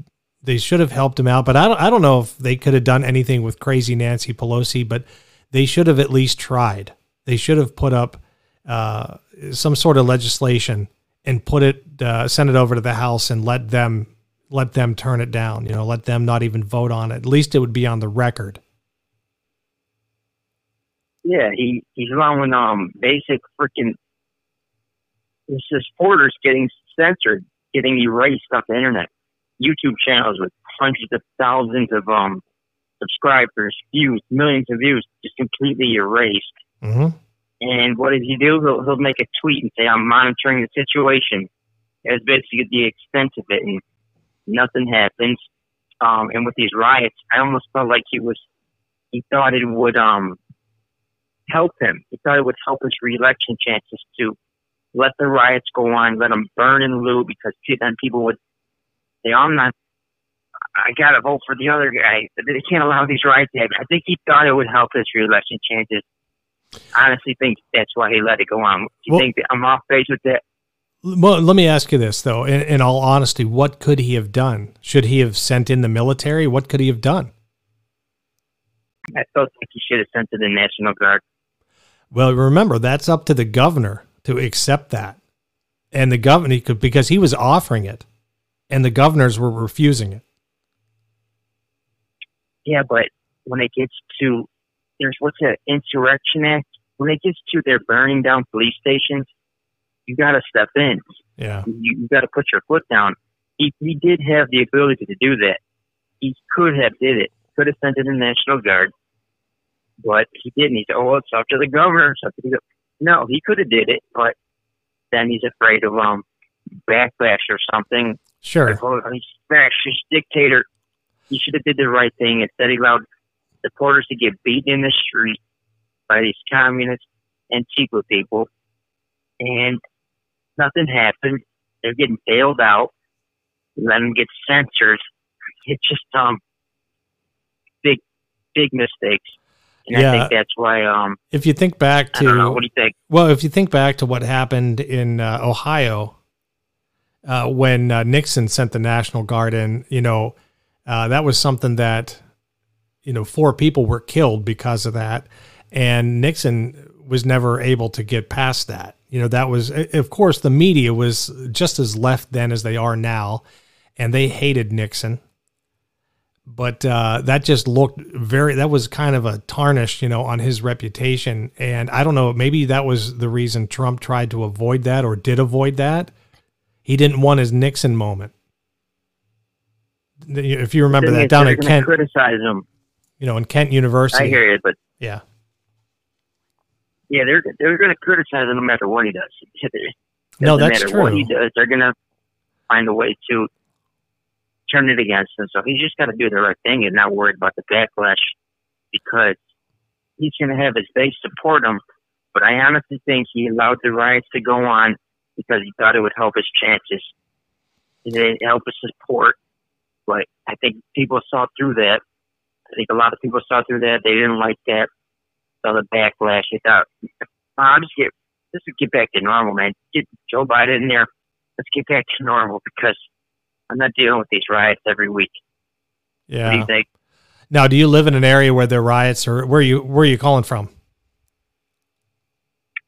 they should have helped him out, but I don't I don't know if they could have done anything with crazy Nancy Pelosi, but they should have at least tried. They should have put up uh, some sort of legislation and put it, uh, send it over to the House and let them let them turn it down. You know, let them not even vote on it. At least it would be on the record. Yeah, he he's allowing um basic freaking his supporters getting censored, getting erased off the internet. YouTube channels with hundreds of thousands of um subscribers, views, millions of views, just completely erased. Mm-hmm. And what does he do? He'll, he'll make a tweet and say, I'm monitoring the situation. That's basically the extent of it. And nothing happens. Um, and with these riots, I almost felt like he was, he thought it would, um, help him. He thought it would help his reelection chances to let the riots go on, let them burn and loot because then people would say, I'm not, I got to vote for the other guy. They can't allow these riots to happen. I think he thought it would help his reelection chances honestly think that's why he let it go on. Do you well, think I'm off base with that? Well, let me ask you this though. In, in, all honesty, what could he have done? Should he have sent in the military? What could he have done? I still think he should have sent in the National Guard. Well, remember that's up to the governor to accept that, and the governor could because he was offering it, and the governors were refusing it. Yeah, but when it gets to there's what's an insurrection act. When it gets to their burning down police stations, you got to step in. Yeah, you, you got to put your foot down. He, he did have the ability to do that. He could have did it. Could have sent in the National Guard, but he didn't. He said, "Oh, it's up to the governor." It's up to the no, he could have did it, but then he's afraid of um backlash or something. Sure. Like, oh, he's fascist dictator. He should have did the right thing. Instead, he allowed supporters to get beaten in the street by these communist Chico people, and nothing happened. They're getting bailed out, let them get censored. It's just um big big mistakes. And yeah. I think that's why. Um, if you think back to, know, what do you think? Well, if you think back to what happened in uh, Ohio uh, when uh, Nixon sent the National Guard in, you know, uh, that was something that you know, four people were killed because of that. And Nixon was never able to get past that. You know, that was, of course, the media was just as left then as they are now, and they hated Nixon. But uh, that just looked very, that was kind of a tarnish, you know, on his reputation. And I don't know, maybe that was the reason Trump tried to avoid that or did avoid that. He didn't want his Nixon moment. If you remember that down at Kent, criticize him you know, in Kent University. I hear you, but yeah, yeah, they're they're going to criticize him no matter what he does. no, that's matter true. What he does, they're going to find a way to turn it against him. So he's just got to do the right thing and not worry about the backlash because he's going to have his base support him. But I honestly think he allowed the riots to go on because he thought it would help his chances. It help his support. But I think people saw through that I think a lot of people saw through that. They didn't like that. Saw the backlash. They thought, oh, I'll just get, let's get back to normal, man. Get Joe Biden in there. Let's get back to normal because I'm not dealing with these riots every week. Yeah. Do? Now, do you live in an area where there are riots, or where are you where are you calling from?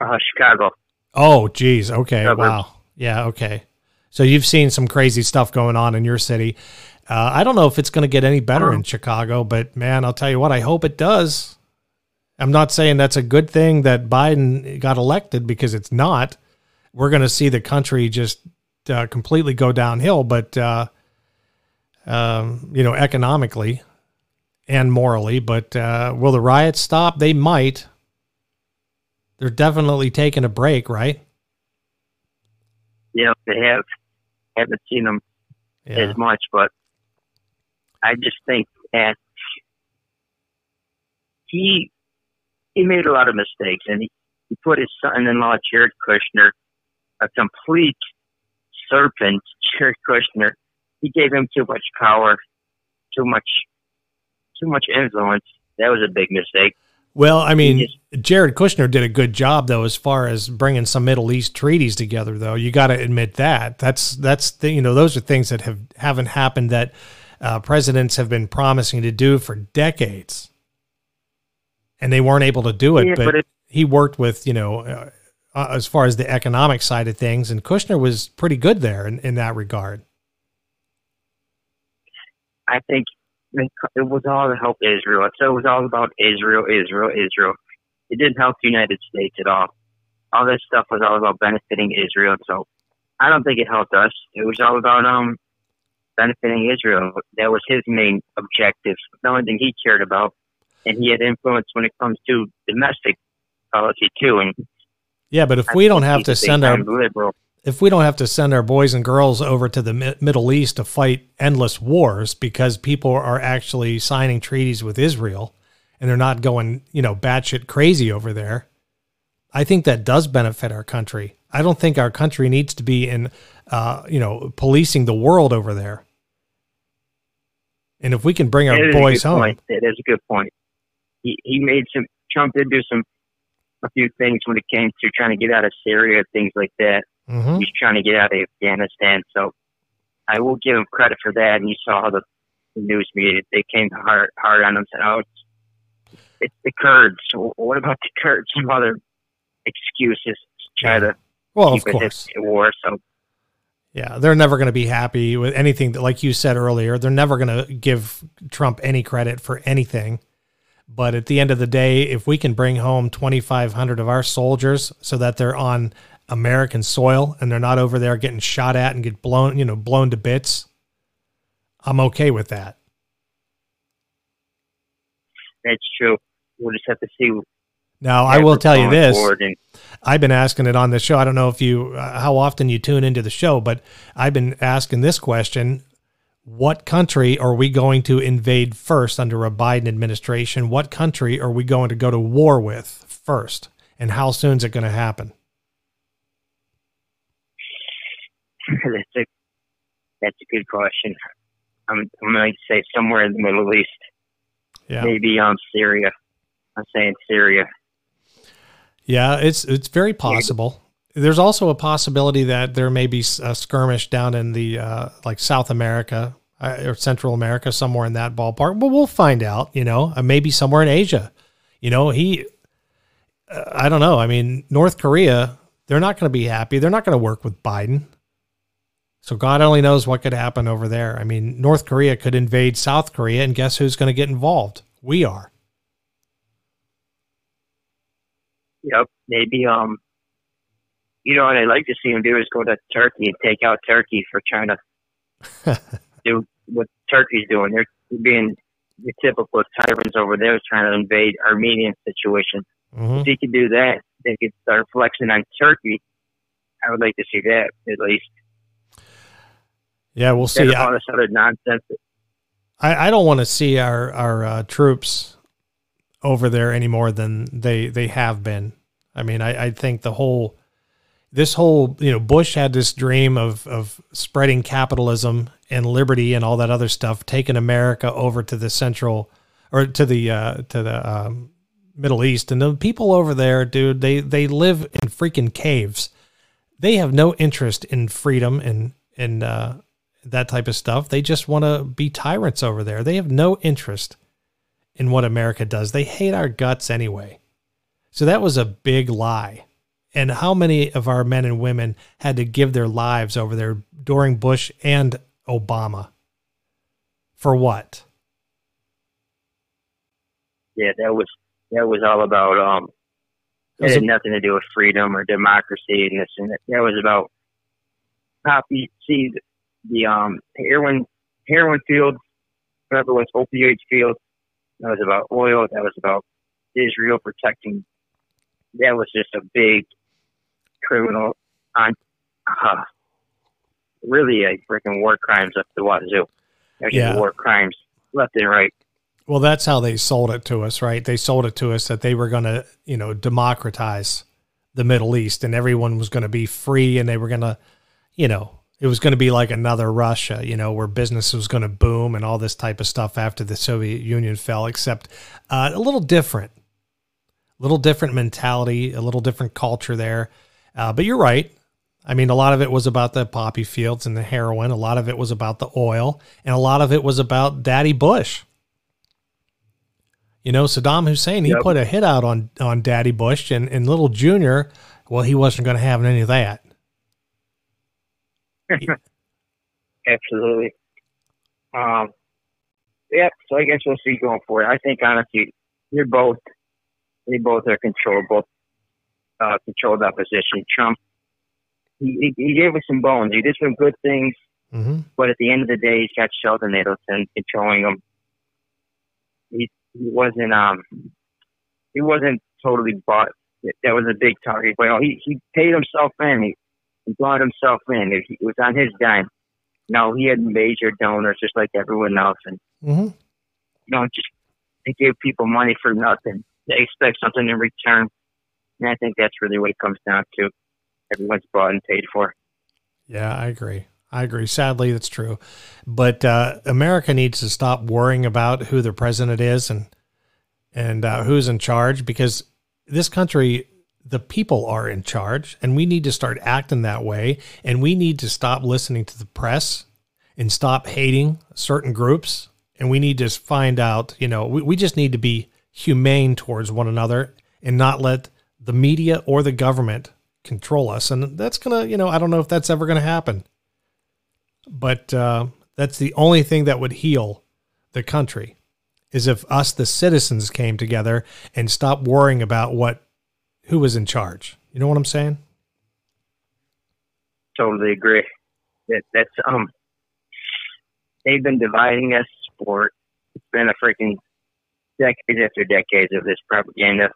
Uh, Chicago. Oh, geez. Okay. Wow. Yeah. Okay. So you've seen some crazy stuff going on in your city. Uh, I don't know if it's going to get any better in Chicago, but man, I'll tell you what, I hope it does. I'm not saying that's a good thing that Biden got elected because it's not. We're going to see the country just uh, completely go downhill, but uh, um, you know, economically and morally. But uh, will the riots stop? They might. They're definitely taking a break, right? Yeah, they have. Haven't seen them Yeah. as much, but I just think that he he made a lot of mistakes, and he, he put his son-in-law Jared Kushner, a complete serpent, Jared Kushner. He gave him too much power, too much, too much influence. That was a big mistake. Well, I mean, just- Jared Kushner did a good job though, as far as bringing some Middle East treaties together. Though you got to admit that that's that's the, you know those are things that have haven't happened that uh, presidents have been promising to do for decades, and they weren't able to do it. Yeah, but but it- he worked with you know uh, uh, as far as the economic side of things, and Kushner was pretty good there in, in that regard. I think it was all to help Israel. So it was all about Israel, Israel, Israel. It didn't help the United States at all. All this stuff was all about benefiting Israel. So I don't think it helped us. It was all about um benefiting Israel. That was his main objective. The only thing he cared about, and he had influence when it comes to domestic policy too. And Yeah, but if I we don't have to send our liberal. if we don't have to send our boys and girls over to the Mi- Middle East to fight endless wars because people are actually signing treaties with Israel and they're not going, you know, batshit crazy over there, I think that does benefit our country. I don't think our country needs to be in, uh, you know, policing the world over there. And if we can bring our boys home, Point. That is a good point. He he made some. Trump did do some a few things when it came to trying to get out of Syria, things like that. Mhm. He's trying to get out of Afghanistan, so I will give him credit for that. And you saw how the, news media they came hard hard on him. Said, "Oh, it's, it's the Kurds. What about the Kurds?" Some other excuses to try to well, of course. at war. So Yeah, they're never going to be happy with anything that, like you said earlier, they're never going to give Trump any credit for anything. But at the end of the day, if we can bring home 2,500 of our soldiers so that they're on American soil and they're not over there getting shot at and get blown, you know, blown to bits, I'm okay with that. that's true. We'll just have to see. Now, I will tell you this. and I've been asking it on the show. I don't know if you uh, how often you tune into the show, but I've been asking this question: What country are we going to invade first under a Biden administration? What country are we going to go to war with first, and how soon is it going to happen? that's a that's a good question. I'm I'm going to say somewhere in the Middle East, Yeah, maybe um Syria. I'm saying Syria. yeah, it's it's very possible. There's also a possibility that there may be a skirmish down in the uh, like South America uh, or Central America, somewhere in that ballpark. But we'll find out. You know, uh, maybe somewhere in Asia. You know, he. Uh, I don't know. I mean, North Korea. They're not going to be happy. They're not going to work with Biden. So God only knows what could happen over there. I mean, North Korea could invade South Korea, and guess who's going to get involved? We are. Yep. Maybe um. You know what I'd like to see him do is go to Turkey and take out Turkey for trying to do what Turkey's doing. They're being the typical tyrants over there trying to invade Armenian situation. Mhm. If he could do that, they could start flexing on Turkey. I would like to see that at least. Yeah, we'll Instead see. all this other nonsense. I, I don't want to see our our uh, troops over there any more than they they have been. I mean, I, I think the whole this whole you know Bush had this dream of of spreading capitalism and liberty and all that other stuff, taking America over to the central or to the uh, to the um, Middle East, and the people over there, dude, they they live in freaking caves. They have no interest in freedom and and uh, that type of stuff. They just want to be tyrants over there. They have no interest in what America does. They hate our guts anyway. So that was a big lie. And how many of our men and women had to give their lives over there during Bush and Obama? For what? Yeah, that was that was all about um. It Was had it- nothing to do with freedom or democracy and this and that. That was about poppy seed, the um heroin heroin fields, whatever it was opioid fields. That was about oil. That was about Israel protecting. That was just a big criminal on, uh, really a freaking war crimes up the wazoo. There's Yeah. war crimes left and right. Well, that's how they sold it to us, right? They sold it to us that they were going to, you know, democratize the Middle East and everyone was going to be free and they were going to, you know, it was going to be like another Russia, you know, where business was going to boom and all this type of stuff after the Soviet Union fell, except uh, a little different, a little different mentality, a little different culture there. Uh, but you're right. I mean, a lot of it was about the poppy fields and the heroin. A lot of it was about the oil, and a lot of it was about Daddy Bush. You know, Saddam Hussein, he Yep. put a hit out on on Daddy Bush, and, and little Junior, well, he wasn't going to have any of that. Absolutely. Um, yeah, so I guess we'll see going forward. I think honestly, you're both, they both are controlled, both uh, controlled opposition. Trump, he, he gave us some bones. He did some good things, hmm but at the end of the day, he's got Sheldon Adelson controlling him. He he wasn't um he wasn't totally bought. That was a big target. But he he paid himself in. He, he brought himself in. It, it was on his dime. No, he had major donors just like everyone else, and hmm you know just they give people money for nothing. They expect something in return, and I think that's really what it comes down to. Everyone's bought and paid for. Yeah, I agree. I agree. Sadly, that's true. But uh, America needs to stop worrying about who the president is and and uh, who's in charge because this country, the people are in charge, and we need to start acting that way. And we need to stop listening to the press and stop hating certain groups. And we need to find out, you know, we, we just need to be humane towards one another and not let the media or the government control us. And that's going to, you know, I don't know if that's ever going to happen. But uh, that's the only thing that would heal the country is if us, the citizens, came together and stopped worrying about what who was in charge. You know what I'm saying? totally agree. That that's um they've been dividing us for it's been a freaking decades after decades of this propaganda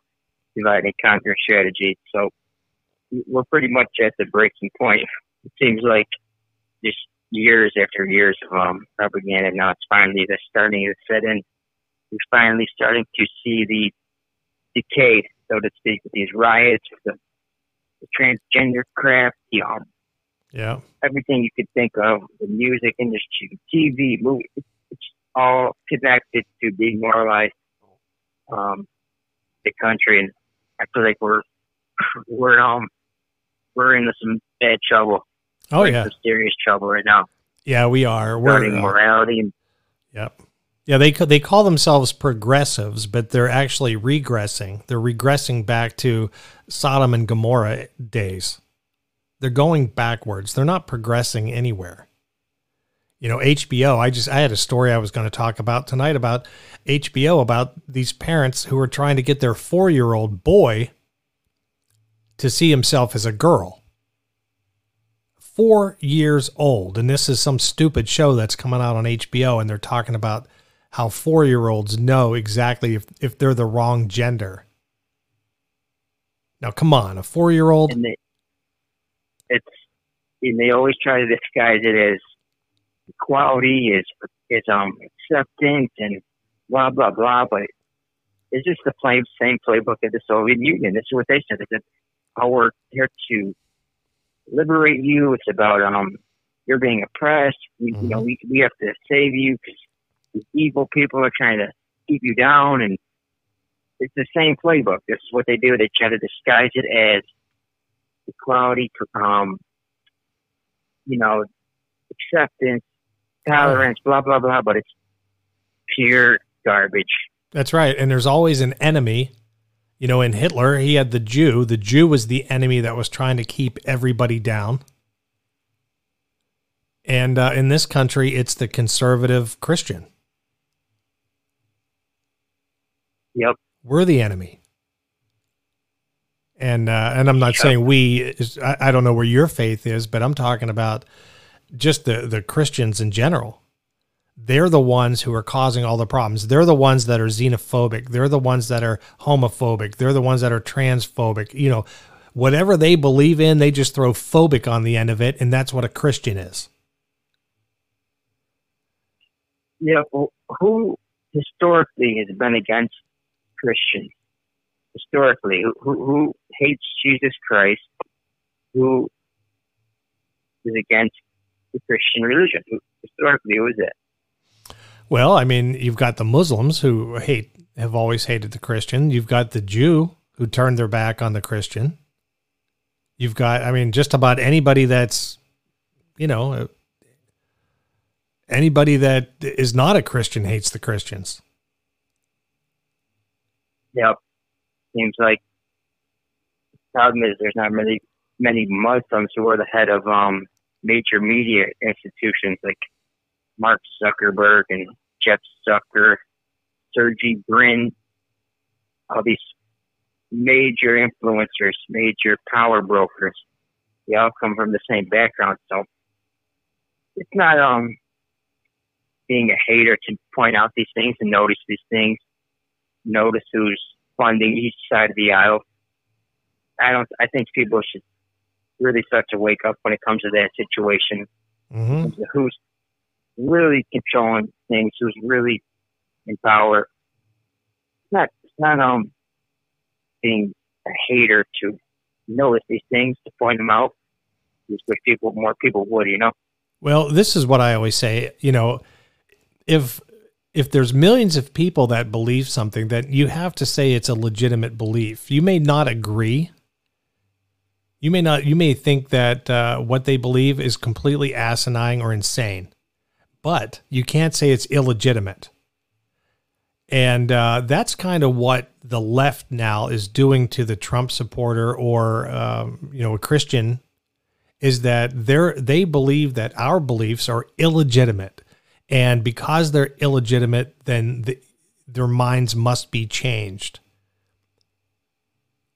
divide and conquer strategy. So we're pretty much at the breaking point. It seems like just years after years of um, propaganda. Now it's finally that's starting to set in. We're finally starting to see the decay, so to speak, with these riots, the, the transgender crap, the um, Yeah. everything you could think of, the music industry, TV, movie, it's it's all connected to demoralize um, the country, and I feel like we're we're um we're in some bad trouble. Oh We're yeah. serious trouble right now. Yeah, we are. We're Regarding uh, morality and Yep. Yeah, they they call themselves progressives, but they're actually regressing. They're regressing back to Sodom and Gomorrah days. They're going backwards. They're not progressing anywhere. You know, HBO, I just I had a story I was going to talk about tonight about HBO about these parents who are trying to get their 4-year-old boy to see himself as a girl. 4 years old and this is some stupid show that's coming out on HBO and they're talking about how 4-year-olds know exactly if if they're the wrong gender. Now come on, a 4-year-old it's and they always try to disguise it as equality, is is um acceptance and blah blah blah, but it's just the plain same playbook of the Soviet Union. This is what they said. They said, "Oh, we're here to liberate you. It's about um you're being oppressed. We, You know, we we have to save you because these evil people are trying to keep you down." And it's the same playbook. This is what they do. They try to disguise it as equality, um, you know, acceptance, tolerance, blah blah blah. But it's pure garbage. That's right. And there's always an enemy. You know, in Hitler, he had the Jew. The Jew was the enemy that was trying to keep everybody down. And uh, in this country, it's the conservative Christian. Yep. We're the enemy. And uh, and I'm not saying we. Is, I, I don't know where your faith is, but I'm talking about just the the Christians in general. They're the ones who are causing all the problems. They're the ones that are xenophobic. They're the ones that are homophobic. They're the ones that are transphobic. You know, whatever they believe in, they just throw phobic on the end of it, and that's what a Christian is. Yeah, who historically has been against Christians? Historically, who, who hates Jesus Christ? Who is against the Christian religion? Who, historically, who is it? Well, I mean, you've got the Muslims who hate, have always hated the Christian. You've got the Jew who turned their back on the Christian. You've got, I mean, just about anybody that's, you know, anybody that is not a Christian hates the Christians. Yep. Seems like the problem is there's not many many Muslims who are the head of um major media institutions like Mark Zuckerberg and Jeff Zucker, Sergey Brin, all these major influencers, major power brokers. They all come from the same background, so it's not um being a hater to point out these things and notice these things, notice who's funding each side of the aisle. I don't. I think people should really start to wake up when it comes to that situation. Mm-hmm. Who's really controlling things? Who's really in power? It's not. It's not um being a hater to notice these things to point them out. Just wish people more people would, you know. Well, this is what I always say. You know, if if there's millions of people that believe something, that you have to say it's a legitimate belief. You may not agree. You may not. You may think that uh, what they believe is completely asinine or insane, but you can't say it's illegitimate. And uh, that's kind of what the left now is doing to the Trump supporter or um, you know a Christian, is that they they believe that our beliefs are illegitimate and because they're illegitimate, then the, their minds must be changed.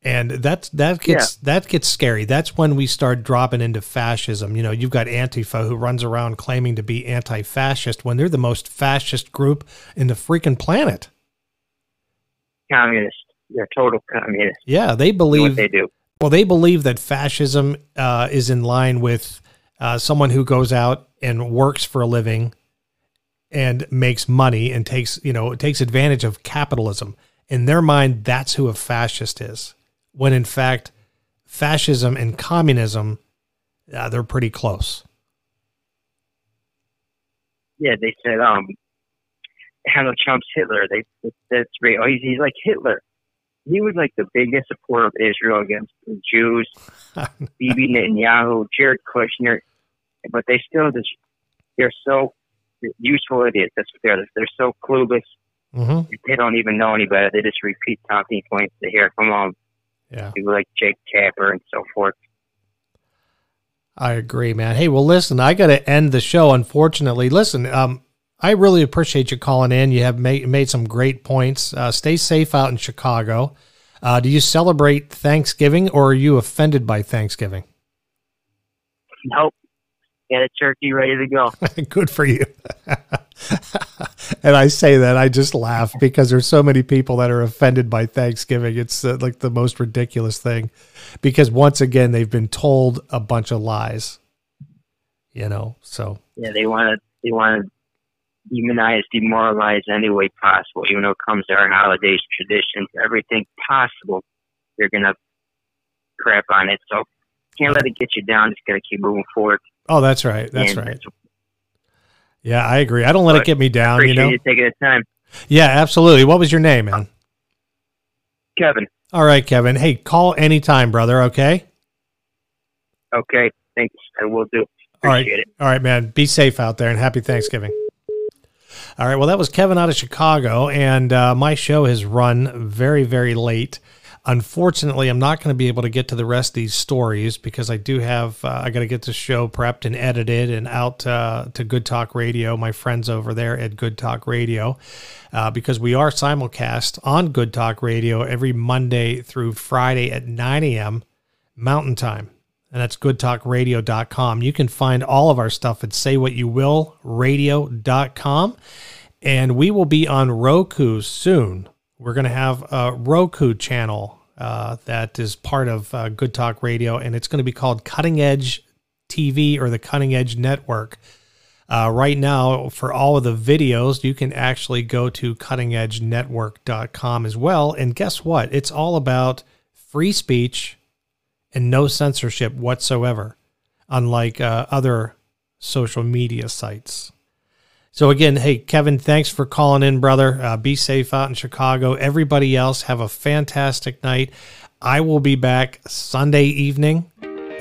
And that's that gets yeah. that gets scary. That's when we start dropping into fascism. You know, you've got Antifa who runs around claiming to be anti-fascist when they're the most fascist group in the freaking planet. Communist. They're total communist. Yeah, they believe they do. Well, they believe that fascism uh, is in line with uh, someone who goes out and works for a living and makes money and takes, you know, takes advantage of capitalism. In their mind, that's who a fascist is. When in fact, fascism and communism, uh, they're pretty close. Yeah, they said, um, Donald Trump's Hitler. They that's great. Oh, he's, he's like Hitler. He was like the biggest supporter of Israel against the Jews, Bibi Netanyahu, Jared Kushner, but they still just they're so useful idiots. That's what they're. They're so clueless. Mm-hmm. They don't even know any better. They just repeat talking points they hear from um, yeah. people like Jake Tapper and so forth. I agree, man. Hey, well, listen, I got to end the show. Unfortunately, listen, um, I really appreciate you calling in. You have made made some great points. Uh, stay safe out in Chicago. Uh, do you celebrate Thanksgiving, or are you offended by Thanksgiving? Nope get a turkey ready to go. Good for you. and I say that I just laugh because there's so many people that are offended by Thanksgiving. It's uh, like the most ridiculous thing because once again they've been told a bunch of lies. You know, so yeah, they want to they want to demonize, demoralize any way possible. Even though it comes to our holidays, traditions, everything possible, they're gonna crap on it. So can't let it get you down. Just gotta keep moving forward. Oh, that's right. That's and right. Yeah, I agree. I don't let it get me down. You know, you taking the time. Yeah, absolutely. What was your name, man? Kevin. All right, Kevin. Hey, call anytime, brother. Okay. Okay. Thanks. I will do. Appreciate All right. It. All right, man. Be safe out there and happy Thanksgiving. All right. Well, that was Kevin out of Chicago, and uh, my show has run very, very late. Unfortunately, I'm not going to be able to get to the rest of these stories because I do have, uh, I got to get the show prepped and edited and out uh, to Good Talk Radio, my friends over there at Good Talk Radio, uh, because we are simulcast on Good Talk Radio every Monday through Friday at 9 a.m. Mountain Time. And that's goodtalkradio.com. You can find all of our stuff at saywhatyouwillradio.com. And we will be on Roku soon we're going to have a Roku channel uh, that is part of uh, Good Talk Radio, and it's going to be called Cutting Edge TV or the Cutting Edge Network. Uh, right now, for all of the videos, you can actually go to cuttingedgenetwork.com as well. And guess what? It's all about free speech and no censorship whatsoever, unlike uh, other social media sites. So again, hey Kevin, thanks for calling in, brother. Uh, be safe out in Chicago. Everybody else, have a fantastic night. I will be back Sunday evening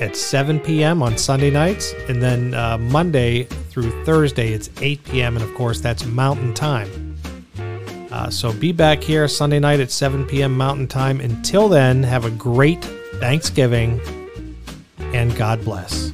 at 7 p.m. on Sunday nights, and then uh, Monday through Thursday it's 8 p.m. and of course that's Mountain Time. Uh, so be back here Sunday night at 7 p.m. Mountain Time. Until then, have a great Thanksgiving and God bless.